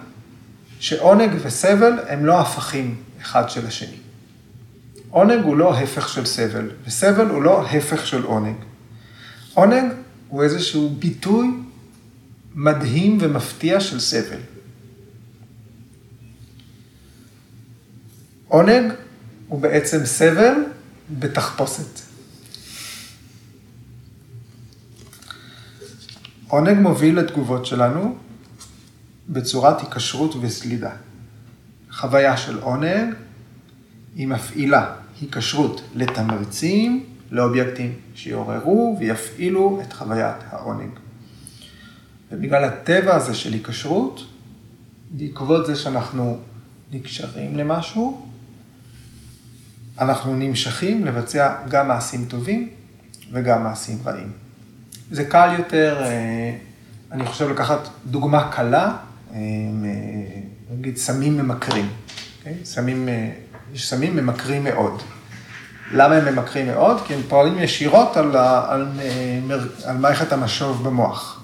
שעונג וסבל הם לא הפכים אחד של השני. עונג הוא לא הפך של סבל, וסבל הוא לא הפך של עונג. עונג הוא איזשהו ביטוי מדהים ומפתיע של סבל. עונג הוא בעצם סבל בתחפושת. עונג מוביל לתגובות שלנו בצורת היקשרות וסלידה. חוויה של עונג היא מפעילה היקשרות לתמרצים, לאובייקטים שיעוררו ויפעילו את חוויית העונג. ובגלל הטבע הזה של היקשרות, בעקבות זה שאנחנו נקשרים למשהו, אנחנו נמשכים לבצע גם מעשים טובים וגם מעשים רעים. זה קל יותר, אה, אני חושב לקחת דוגמה קלה, אה, נגיד סמים ממכרים. Okay? אוקיי? סמים, אה, יש סמים ממכרים מאוד. למה הם ממכרים מאוד? כי הם פועלים ישירות על, על, על, על מערכת המשוב במוח.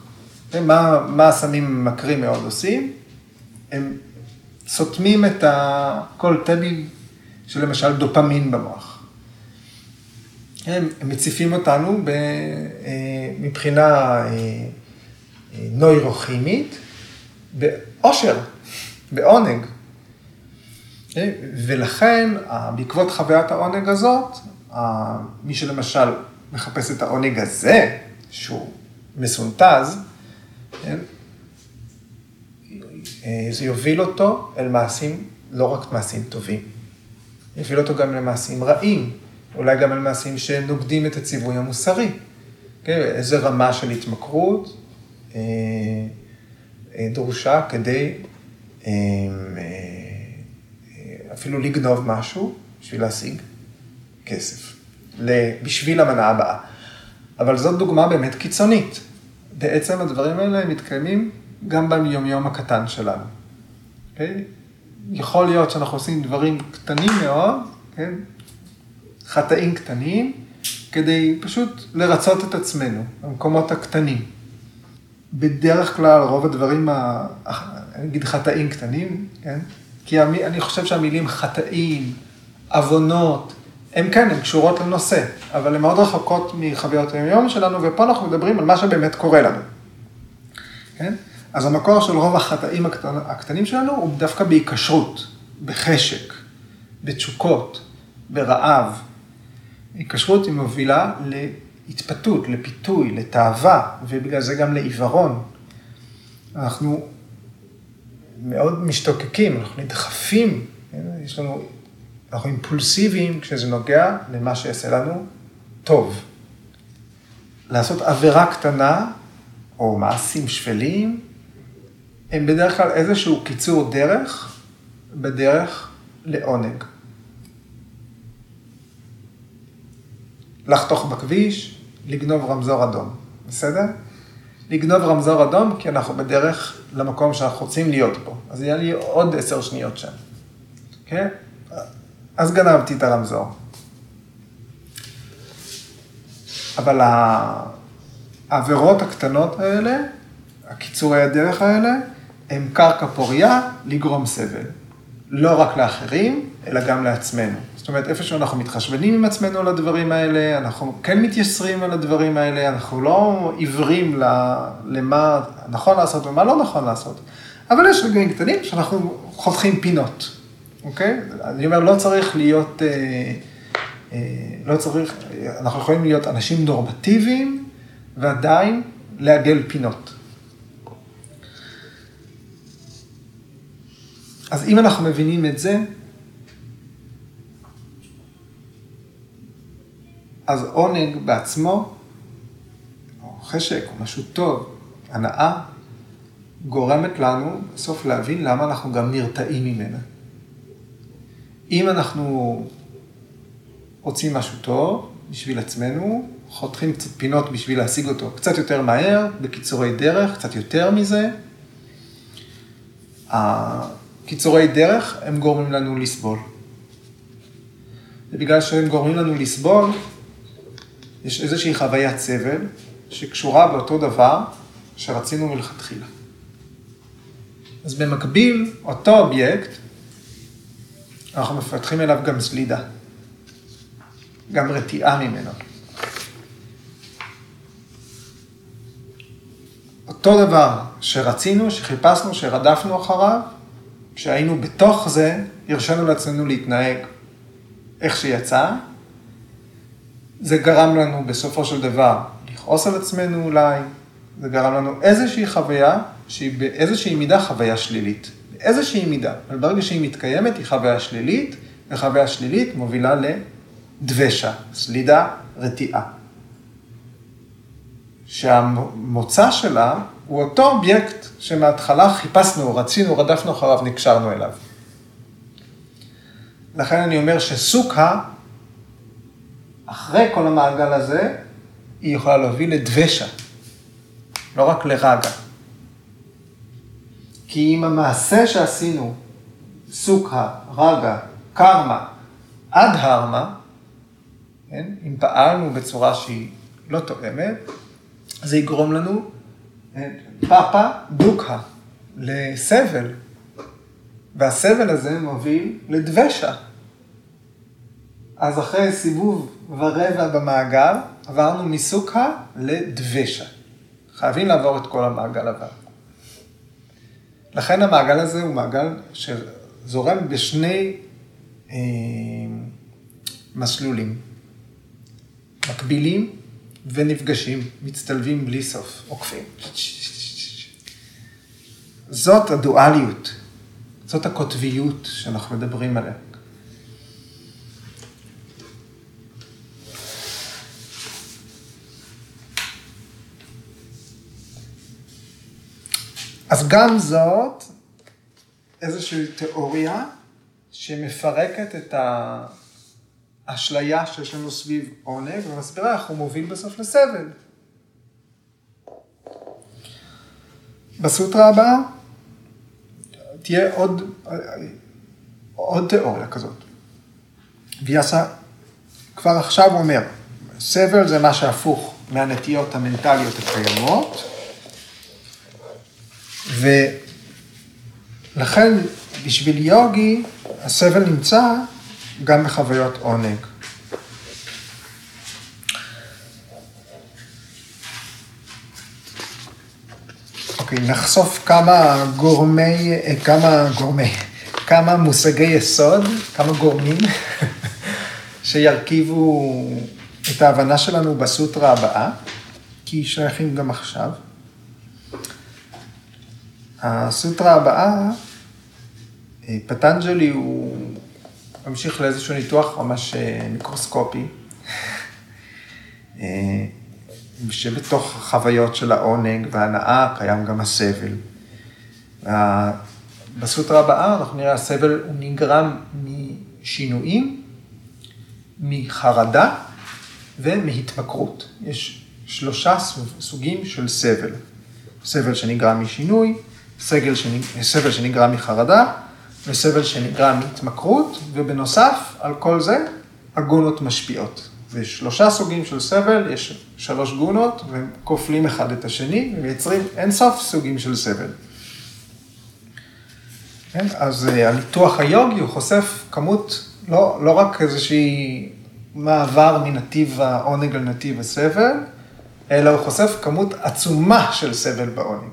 מה, מה הסמים ממכרים מאוד עושים? הם סותמים את כל טבי של למשל דופמין במוח. הם מציפים אותנו ב, אה, מבחינה אה, אה, נוירוכימית באושר, בעונג. ולכן, בעקבות חוויית העונג הזאת, מי שלמשל מחפש את העונג הזה, שהוא מסונטז, כן? זה יוביל אותו אל מעשים, לא רק מעשים טובים, יוביל אותו גם למעשים רעים. אולי גם על מעשים שנוגדים את הציווי המוסרי. כן? איזה רמה של התמכרות אה, אה, דרושה כדי אה, אה, אפילו לגנוב משהו בשביל להשיג כסף, בשביל המנה הבאה. אבל זאת דוגמה באמת קיצונית. בעצם הדברים האלה מתקיימים גם ביומיום הקטן שלנו. Okay? יכול להיות שאנחנו עושים דברים קטנים מאוד, כן? חטאים קטנים, כדי פשוט לרצות את עצמנו, במקומות הקטנים. בדרך כלל רוב הדברים, ה... אני אגיד חטאים קטנים, כן? כי אני חושב שהמילים חטאים, עוונות, הם כן, הן קשורות לנושא, אבל הן מאוד רחוקות מחוויות היום שלנו, ופה אנחנו מדברים על מה שבאמת קורה לנו. כן? אז המקור של רוב החטאים הקטנ... הקטנים שלנו הוא דווקא בהיקשרות, בחשק, בתשוקות, ברעב. היקשרות היא מובילה להתפתות, לפיתוי, לתאווה, ובגלל זה גם לעיוורון. אנחנו מאוד משתוקקים, אנחנו נדחפים, כן? יש לנו, אנחנו אימפולסיביים כשזה נוגע למה שיעשה לנו טוב. לעשות עבירה קטנה, או מעשים שפלים, הם בדרך כלל איזשהו קיצור דרך בדרך לעונג. לחתוך בכביש, לגנוב רמזור אדום, בסדר? לגנוב רמזור אדום כי אנחנו בדרך למקום שאנחנו רוצים להיות בו. אז יהיה לי עוד עשר שניות שם, כן? אז גנבתי את הרמזור. אבל העבירות הקטנות האלה, הקיצורי הדרך האלה, הם קרקע פוריה לגרום סבל. לא רק לאחרים, אלא גם לעצמנו. זאת אומרת, איפה שאנחנו מתחשבנים עם עצמנו על הדברים האלה, אנחנו כן מתייסרים על הדברים האלה, אנחנו לא עיוורים למה נכון לעשות ומה לא נכון לעשות. אבל יש רגעים קטנים שאנחנו חותכים פינות, אוקיי? אני אומר, לא צריך להיות, אה, אה, לא צריך, אנחנו יכולים להיות אנשים נורמטיביים ועדיין לעגל פינות. אז אם אנחנו מבינים את זה, אז עונג בעצמו, או חשק, או משהו טוב, הנאה, גורמת לנו בסוף להבין למה אנחנו גם נרתעים ממנה. אם אנחנו רוצים משהו טוב בשביל עצמנו, חותכים קצת פינות בשביל להשיג אותו קצת יותר מהר, בקיצורי דרך, קצת יותר מזה. קיצורי דרך הם גורמים לנו לסבול. ובגלל שהם גורמים לנו לסבול, יש איזושהי חוויית סבל שקשורה באותו דבר שרצינו מלכתחילה. אז במקביל, אותו אובייקט, אנחנו מפתחים אליו גם סלידה, גם רתיעה ממנו. אותו דבר שרצינו, שחיפשנו, שרדפנו אחריו, כשהיינו בתוך זה, הרשינו לעצמנו להתנהג איך שיצא. זה גרם לנו בסופו של דבר לכעוס על עצמנו אולי, זה גרם לנו איזושהי חוויה שהיא באיזושהי מידה חוויה שלילית. באיזושהי מידה, אבל ברגע שהיא מתקיימת היא חוויה שלילית, וחוויה שלילית מובילה לדבשה, סלידה, רתיעה. שהמוצא שלה הוא אותו אובייקט שמההתחלה חיפשנו, רצינו, רדפנו אחריו, נקשרנו אליו. לכן אני אומר שסוכה, אחרי כל המעגל הזה, היא יכולה להוביל לדבשה, לא רק לרגע. כי אם המעשה שעשינו, סוכה, רגע, קרמה, עד הרמה, כן? אם פעלנו בצורה שהיא לא תואמת, זה יגרום לנו פאפה דוקה, לסבל. והסבל הזה מוביל לדבשה. אז אחרי סיבוב ורבע במעגל, עברנו מסוכה לדבשה. חייבים לעבור את כל המעגל הבא. לכן המעגל הזה הוא מעגל שזורם בשני אה, מסלולים. מקבילים ונפגשים, מצטלבים בלי סוף, עוקפים. זאת הדואליות, זאת הקוטביות שאנחנו מדברים עליה. אז גם זאת איזושהי תיאוריה שמפרקת את ה... אשליה שיש לנו סביב עונג, ומסבירה איך הוא מוביל בסוף לסבל. בסוטרה הבאה תהיה עוד, עוד תיאוריה כזאת. ויאסה כבר עכשיו אומר, סבל זה מה שהפוך מהנטיות המנטליות הקיימות, ולכן בשביל יוגי הסבל נמצא גם בחוויות עונג. אוקיי, נחשוף כמה גורמי, כמה גורמי, כמה מושגי יסוד, כמה גורמים שירכיבו את ההבנה שלנו בסוטרה הבאה, כי שייכים גם עכשיו. הסוטרה הבאה, פטנג'לי הוא ממשיך לאיזשהו ניתוח ממש אה, מיקרוסקופי, אה, שבתוך החוויות של העונג וההנאה קיים גם הסבל. בסוטרה הבאה אנחנו נראה הסבל הוא נגרם משינויים, מחרדה ומהתמכרות. יש שלושה סוגים של סבל. סבל שנגרם משינוי, סבל, שנג... סבל שנגרם מחרדה וסבל שנגרם מהתמכרות, ובנוסף על כל זה, הגונות משפיעות. זה שלושה סוגים של סבל, יש שלוש גונות, והם כופלים אחד את השני, ומייצרים אינסוף סוגים של סבל. כן? אז אה, הניתוח היוגי הוא חושף כמות, לא, לא רק איזושהי מעבר מנתיב העונג על נתיב הסבל, אלא הוא חושף כמות עצומה של סבל בעונג.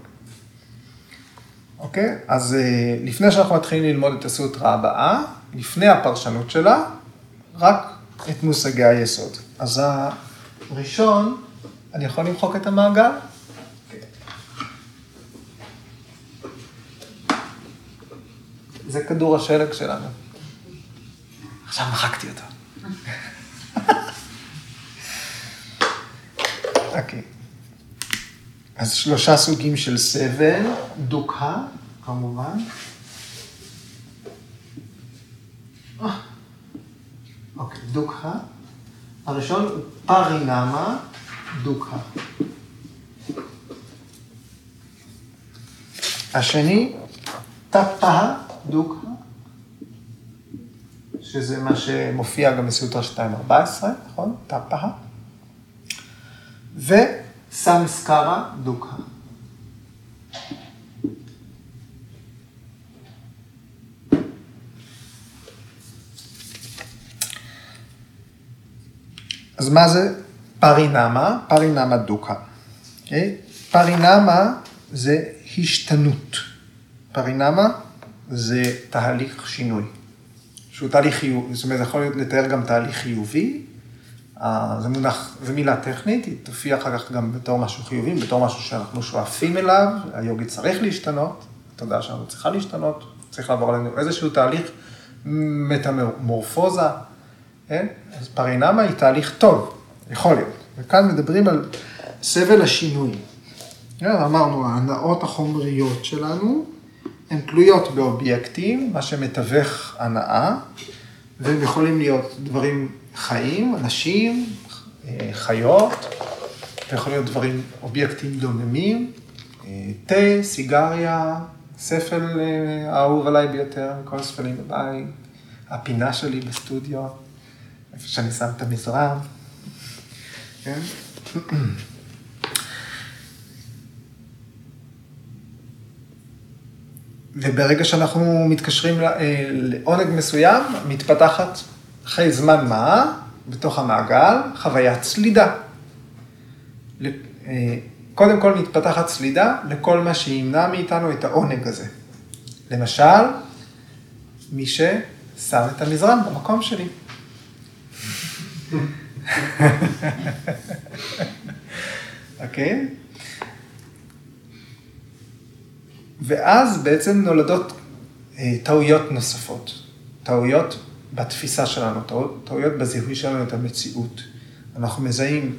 אוקיי? אז אה, לפני שאנחנו מתחילים ללמוד את הסוטרה הבאה, לפני הפרשנות שלה, רק את מושגי היסוד. אז הראשון, אני יכול למחוק את המעגל? זה כדור השלג שלנו. עכשיו מחקתי אותו. אוקיי. אז שלושה סוגים של סבל, דוקה, כמובן. אוקיי, דוקה. הראשון הוא פרינמה דוקה. השני, טפה דוקה, שזה מה שמופיע גם בסוטרה 2.14, נכון? טפה. וסמסקרה דוקה. אז מה זה פרינמה? פרינמה דוקה. Okay? אוקיי? פרינמה זה השתנות. פרינמה זה תהליך שינוי. שהוא תהליך חיובי, זאת אומרת, יכול להיות לתאר גם תהליך חיובי. אה, זה מונח, זו מילה טכנית, היא תופיע אחר כך גם בתור משהו חיובי, בתור משהו שאנחנו שואפים אליו, היוגי צריך להשתנות, התודעה שלנו צריכה להשתנות, צריך לעבור עלינו איזשהו תהליך מטמורפוזה, כן? אז פרינמה היא תהליך טוב, יכול להיות. וכאן מדברים על סבל השינוי. כן? אמרנו, ההנאות החומריות שלנו הן תלויות באובייקטים, מה שמתווך הנאה, והם יכולים להיות דברים חיים, אנשים, חיות, ויכול להיות דברים, אובייקטים דוממים, תה, סיגריה, ספל האהוב עליי ביותר מכל הספלים בבית, הפינה שלי בסטודיו. איפה שאני שם את המזרם, כן? וברגע שאנחנו מתקשרים אה, לעונג מסוים, מתפתחת אחרי זמן מה, בתוך המעגל, חוויית סלידה. אה, קודם כל מתפתחת סלידה לכל מה שימנע מאיתנו את העונג הזה. למשל, מי ששם את המזרם במקום שלי. אוקיי? ואז בעצם נולדות אה, טעויות נוספות. טעויות בתפיסה שלנו, טעויות בזיהוי שלנו את המציאות. אנחנו מזהים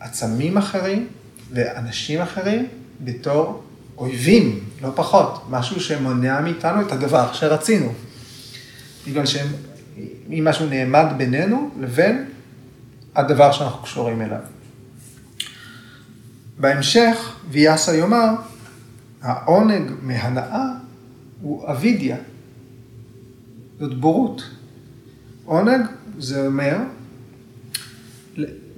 עצמים אחרים ואנשים אחרים בתור אויבים, לא פחות, משהו שמונע מאיתנו את הדבר שרצינו. בגלל שהם, אם משהו נעמד בינינו לבין הדבר שאנחנו קשורים אליו. בהמשך, ויאסה יאמר, העונג מהנאה הוא אבידיה. זאת בורות. עונג זה אומר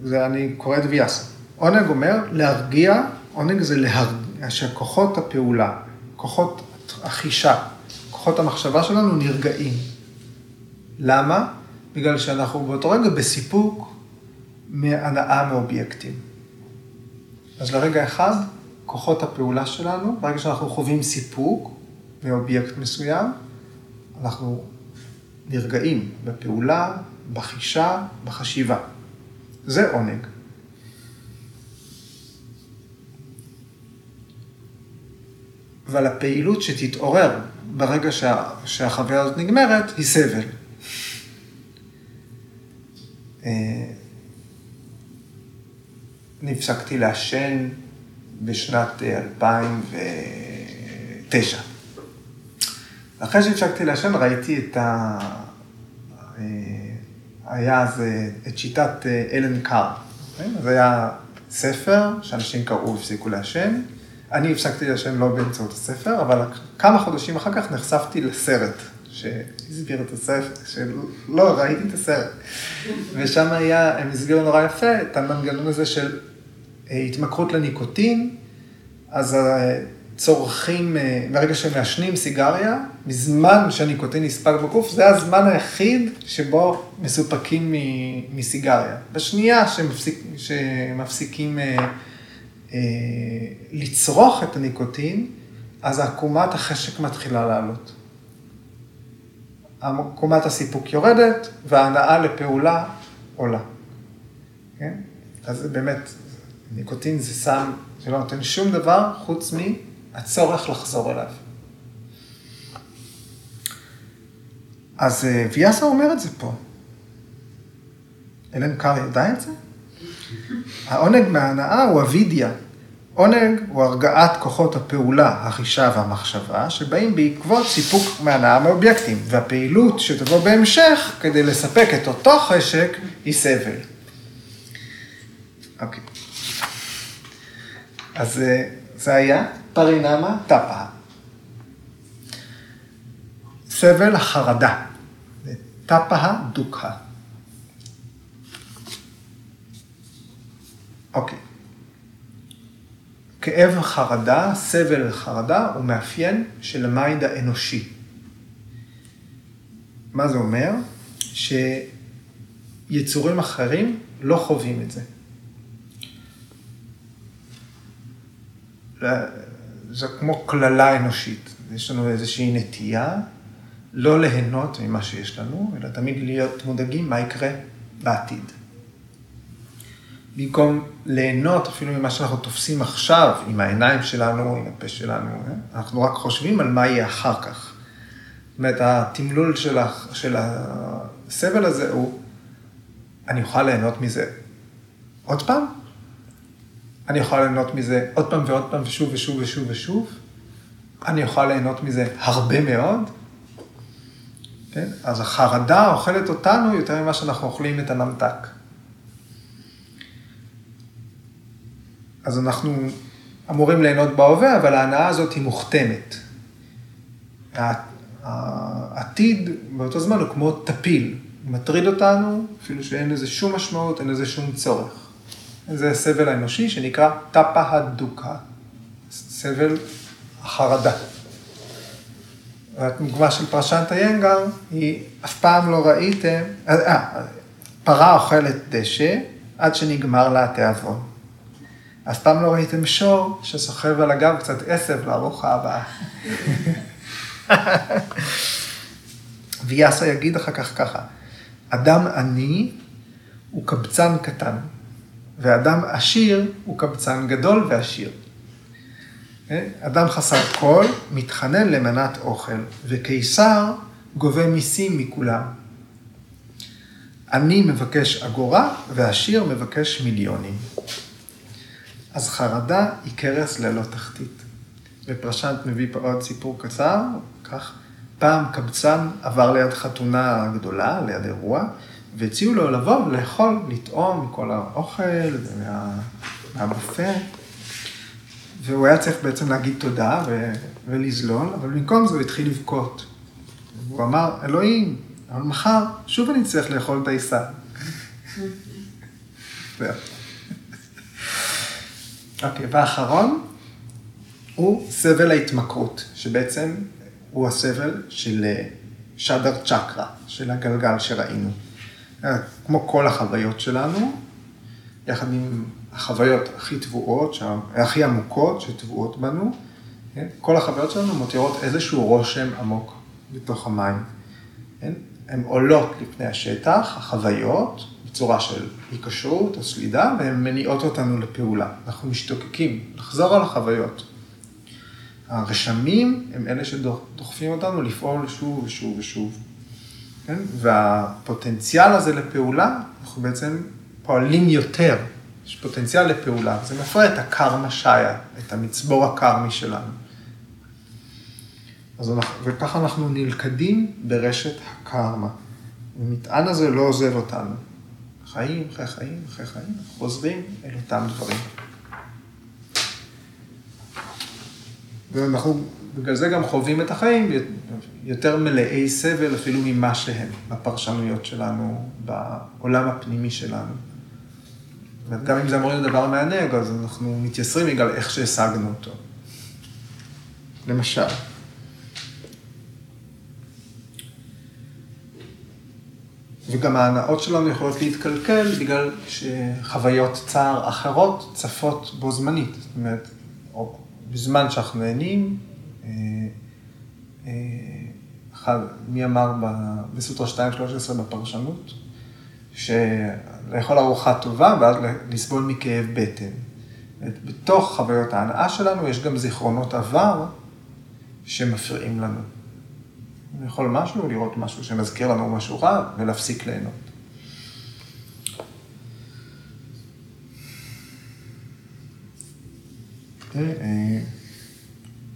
זה אני קורא את ויאסה. עונג אומר להרגיע, עונג זה להרגיע, שכוחות הפעולה, כוחות החישה, כוחות המחשבה שלנו נרגעים. למה? בגלל שאנחנו באותו רגע בסיפוק מהנאה מאובייקטים. אז לרגע אחד, כוחות הפעולה שלנו, ברגע שאנחנו חווים סיפוק מאובייקט מסוים, אנחנו נרגעים בפעולה, בחישה, בחשיבה. זה עונג. אבל הפעילות שתתעורר ברגע שה, שהחוויה הזאת נגמרת, היא סבל. אה, אני הפסקתי לעשן בשנת 2009. אה, אחרי שהפסקתי לעשן ראיתי את ה... אה, היה אז את שיטת אלן קאר. זה היה ספר שאנשים קראו והפסיקו לעשן. אני הפסקתי לעשן לא באמצעות הספר, אבל כמה חודשים אחר כך נחשפתי לסרט שהסביר את הסרט, שלא, ראיתי את הסרט. ושם היה, הם הסבירו נורא יפה את המנגנון הזה של אה, התמכרות לניקוטין, אז צורכים, אה, ברגע שהם מעשנים סיגריה, בזמן שהניקוטין נספג בגוף, זה הזמן היחיד שבו מסופקים מסיגריה. בשנייה שמפסיק, שמפסיקים אה, אה, לצרוך את הניקוטין, אז עקומת החשק מתחילה לעלות. עקומת הסיפוק יורדת, וההנאה לפעולה עולה. כן? אז באמת, ניקוטין זה סם שלא נותן שום דבר חוץ מהצורך לחזור אליו. אז אה, ויאסה אומר את זה פה. אלן קאר ידע את זה? העונג מההנאה הוא אבידיה. עונג הוא הרגעת כוחות הפעולה, החישה והמחשבה, שבאים בעקבות סיפוק מהנאה מאובייקטים, והפעילות שתבוא בהמשך כדי לספק את אותו חשק היא סבל. אוקיי. אז אה, זה היה פרינמה טפה. סבל החרדה, טפה דוקה. אוקיי. כאב חרדה, סבל חרדה, הוא מאפיין של ה mind האנושי. מה זה אומר? שיצורים אחרים לא חווים את זה. זה כמו קללה אנושית. יש לנו איזושהי נטייה לא ליהנות ממה שיש לנו, אלא תמיד להיות מודאגים מה יקרה בעתיד. במקום ליהנות אפילו ממה שאנחנו תופסים עכשיו, עם העיניים שלנו, עם הפה שלנו, אה? אנחנו רק חושבים על מה יהיה אחר כך. זאת אומרת, התמלול של, של הסבל הזה הוא, אני אוכל ליהנות מזה עוד פעם? אני יכול ליהנות מזה עוד פעם ועוד פעם ושוב ושוב ושוב ושוב? אני יכול ליהנות מזה הרבה מאוד? כן? אז החרדה אוכלת אותנו יותר ממה שאנחנו אוכלים את הממתק. אז אנחנו אמורים ליהנות בהווה, אבל ההנאה הזאת היא מוכתמת. העתיד באותו זמן הוא כמו טפיל, מטריד אותנו, אפילו שאין לזה שום משמעות, אין לזה שום צורך. זה הסבל האנושי שנקרא טפה הדוקה, סבל החרדה. והתגובה של פרשנטה ינגר היא, אף פעם לא ראיתם, אה, פרה אוכלת דשא עד שנגמר לה התיאבון. אף פעם לא ראיתם שור שסוחב על הגב קצת עשב לארוחה הבאה. ויאסה יגיד אחר כך ככה, אדם עני הוא קבצן קטן, ואדם עשיר הוא קבצן גדול ועשיר. אה? אדם חסר קול מתחנן למנת אוכל, וקיסר גובה מיסים מכולם. עני מבקש אגורה, ועשיר מבקש מיליונים. אז חרדה היא קרס ללא תחתית. ופרשנט מביא פה עוד סיפור קצר, כך, פעם קבצן עבר ליד חתונה גדולה, ליד אירוע, והציעו לו לבוא ולאכול, לטעום מכל האוכל ומה, מהבופה. והוא היה צריך בעצם להגיד תודה ו, ולזלול, אבל במקום זה הוא התחיל לבכות. והוא אמר, אלוהים, אבל מחר שוב אני צריך לאכול דייסה. אוקיי, והאחרון הוא סבל ההתמכרות, שבעצם הוא הסבל של אה, שדר צ'קרה, של הגלגל שראינו. אה, כמו כל החוויות שלנו, יחד עם החוויות הכי טבועות, הכי עמוקות שטבועות בנו, כן? כל החוויות שלנו מותירות איזשהו רושם עמוק בתוך המים. כן? הן עולות לפני השטח, החוויות, בצורה של היקשרות או סלידה, והן מניעות אותנו לפעולה. אנחנו משתוקקים לחזור על החוויות. הרשמים הם אלה שדוחפים אותנו לפעול שוב ושוב ושוב. כן? והפוטנציאל הזה לפעולה, אנחנו בעצם פועלים יותר. יש פוטנציאל לפעולה. זה מפרה את הקרמה שיה, את המצבור הקרמי שלנו. אז אנחנו, וככה אנחנו נלכדים ברשת הקרמה. המטען הזה לא עוזב אותנו. חיים אחרי חיים אחרי חיים, חוזרים אל אותם דברים. ואנחנו בגלל זה גם חווים את החיים יותר מלאי סבל אפילו ממה שהם, בפרשנויות שלנו, בעולם הפנימי שלנו. גם אם זה אמור להיות דבר מענג, אז אנחנו מתייסרים בגלל איך שהשגנו אותו. למשל. וגם ההנאות שלנו יכולות להתקלקל בגלל שחוויות צער אחרות צפות בו זמנית. זאת אומרת, בזמן שאנחנו נהנים, אחד, מי אמר בסוטרה 2.13 בפרשנות, שלאכול ארוחה טובה ואז לסבול מכאב בטן. בתוך חוויות ההנאה שלנו יש גם זיכרונות עבר שמפריעים לנו. לאכול משהו, לראות משהו שמזכיר לנו משהו רע ולהפסיק ליהנות. אה,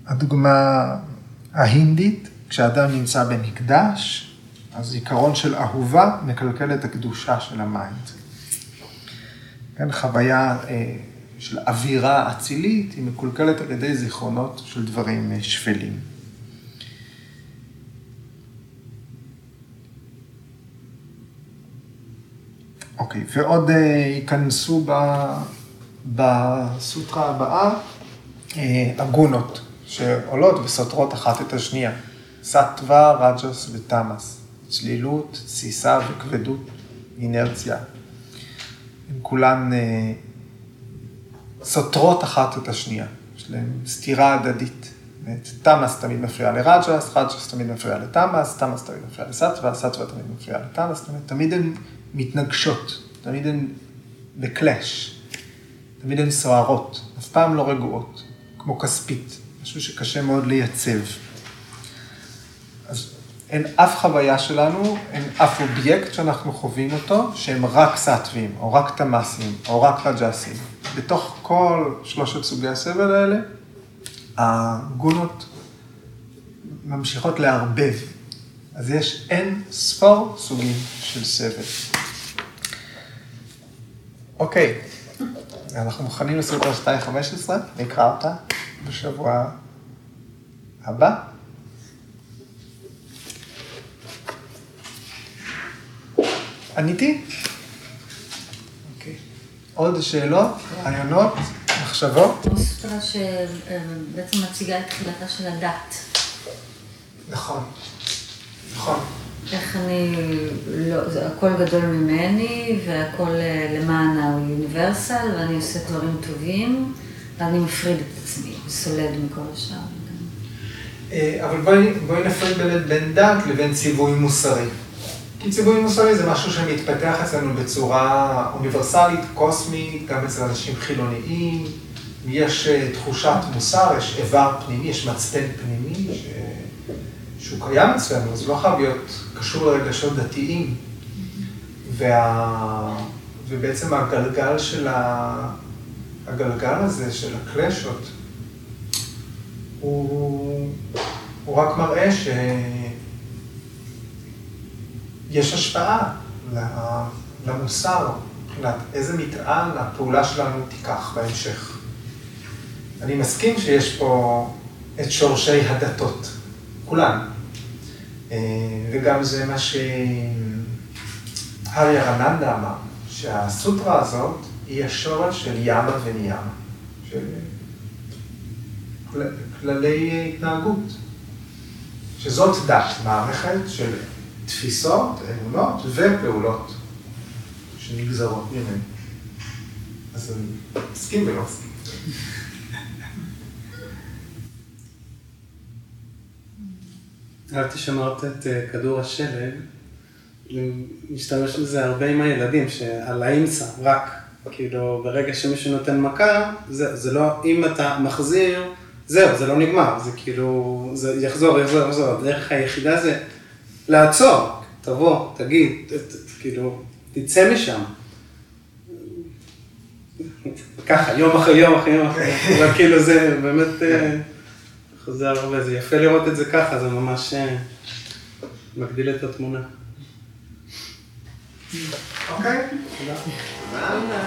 הדוגמה ההינדית, כשאדם נמצא במקדש, הזיכרון של אהובה מקלקל את הקדושה של ה mind. כן, חוויה אה, של אווירה אצילית, היא מקולקלת על ידי זיכרונות של דברים אה, שפלים. אוקיי, ועוד אה, ייכנסו בסוטרה הבאה אגונות שעולות וסותרות אחת את השנייה. סטווה, רג'וס ותמאס. צלילות, תסיסה וכבדות, אינרציה. הן כולן אה, סותרות אחת את השנייה, יש להן סתירה הדדית. תמאס תמיד מפריע לרג'ס, רג'ס תמיד מפריע לתמאס, תמאס תמיד מפריע לסטווה, סטווה תמיד מפריע לתמאס, אומרת, תמיד הן מתנגשות, תמיד הן בקלאש, תמיד הן סוערות, אף פעם לא רגועות, כמו כספית, משהו שקשה מאוד לייצב. אין אף חוויה שלנו, אין אף אובייקט שאנחנו חווים אותו, שהם רק סאטווים, או רק תמאסים, או רק רג'סים. בתוך כל שלושת סוגי הסבל האלה, הגונות ממשיכות לערבב. אז יש אין ספור סוגים של סבל. אוקיי, אנחנו מוכנים לסרטון 2.15, נקרא אותה בשבוע הבא. עניתי? אוקיי. עוד שאלות, רעיונות, מחשבות? סוטרה שבעצם מציגה את תחילתה של הדת. נכון, נכון. איך אני, לא, זה הכל גדול ממני, והכל אה, למען האוניברסל, ואני עושה דברים טובים, ואני מפריד את עצמי, סולד מכל השאר. אה, אבל בואי, בואי נפריד בין דת לבין ציווי מוסרי. כי ציווי מוסרי זה משהו שמתפתח אצלנו בצורה אוניברסלית, קוסמית, גם אצל אנשים חילוניים. יש אה, תחושת מוסר, יש איבר פנימי, יש מצפן פנימי ש... שהוא קיים אצלנו, זה לא חייב להיות קשור לרגשות דתיים. וה... ובעצם הגלגל של ה... הגלגל הזה, של הקלשות, הוא, הוא רק מראה ש... יש השפעה למוסר, מבחינת איזה מטען הפעולה שלנו תיקח בהמשך. אני מסכים שיש פה את שורשי הדתות, כולן. אה, וגם זה מה שהריה רננדה אמר, שהסוטרה הזאת היא השורש של ימה וניאמה, של כללי התנהגות. שזאת דת, מערכת של תפיסות, אמונות ופעולות שנגזרות ממנו. אז אני מסכים ולא מסכים. אהבתי שאמרת את אה, כדור השלג, אני משתמש בזה הרבה עם הילדים, שעל האמצע, רק, כאילו, ברגע שמישהו נותן מכה, זה, זה לא, אם אתה מחזיר, זהו, זה לא נגמר, זה כאילו, זה יחזור, יחזור, יחזור, הדרך היחידה זה לעצור, תבוא, תגיד, ת, ת, כאילו, תצא משם. ככה, יום אחרי יום אחרי יום אחרי יום, כאילו זה באמת אה, חוזר הרבה, זה יפה לראות את זה ככה, זה ממש אה, מגדיל את התמונה. אוקיי, תודה. תודה.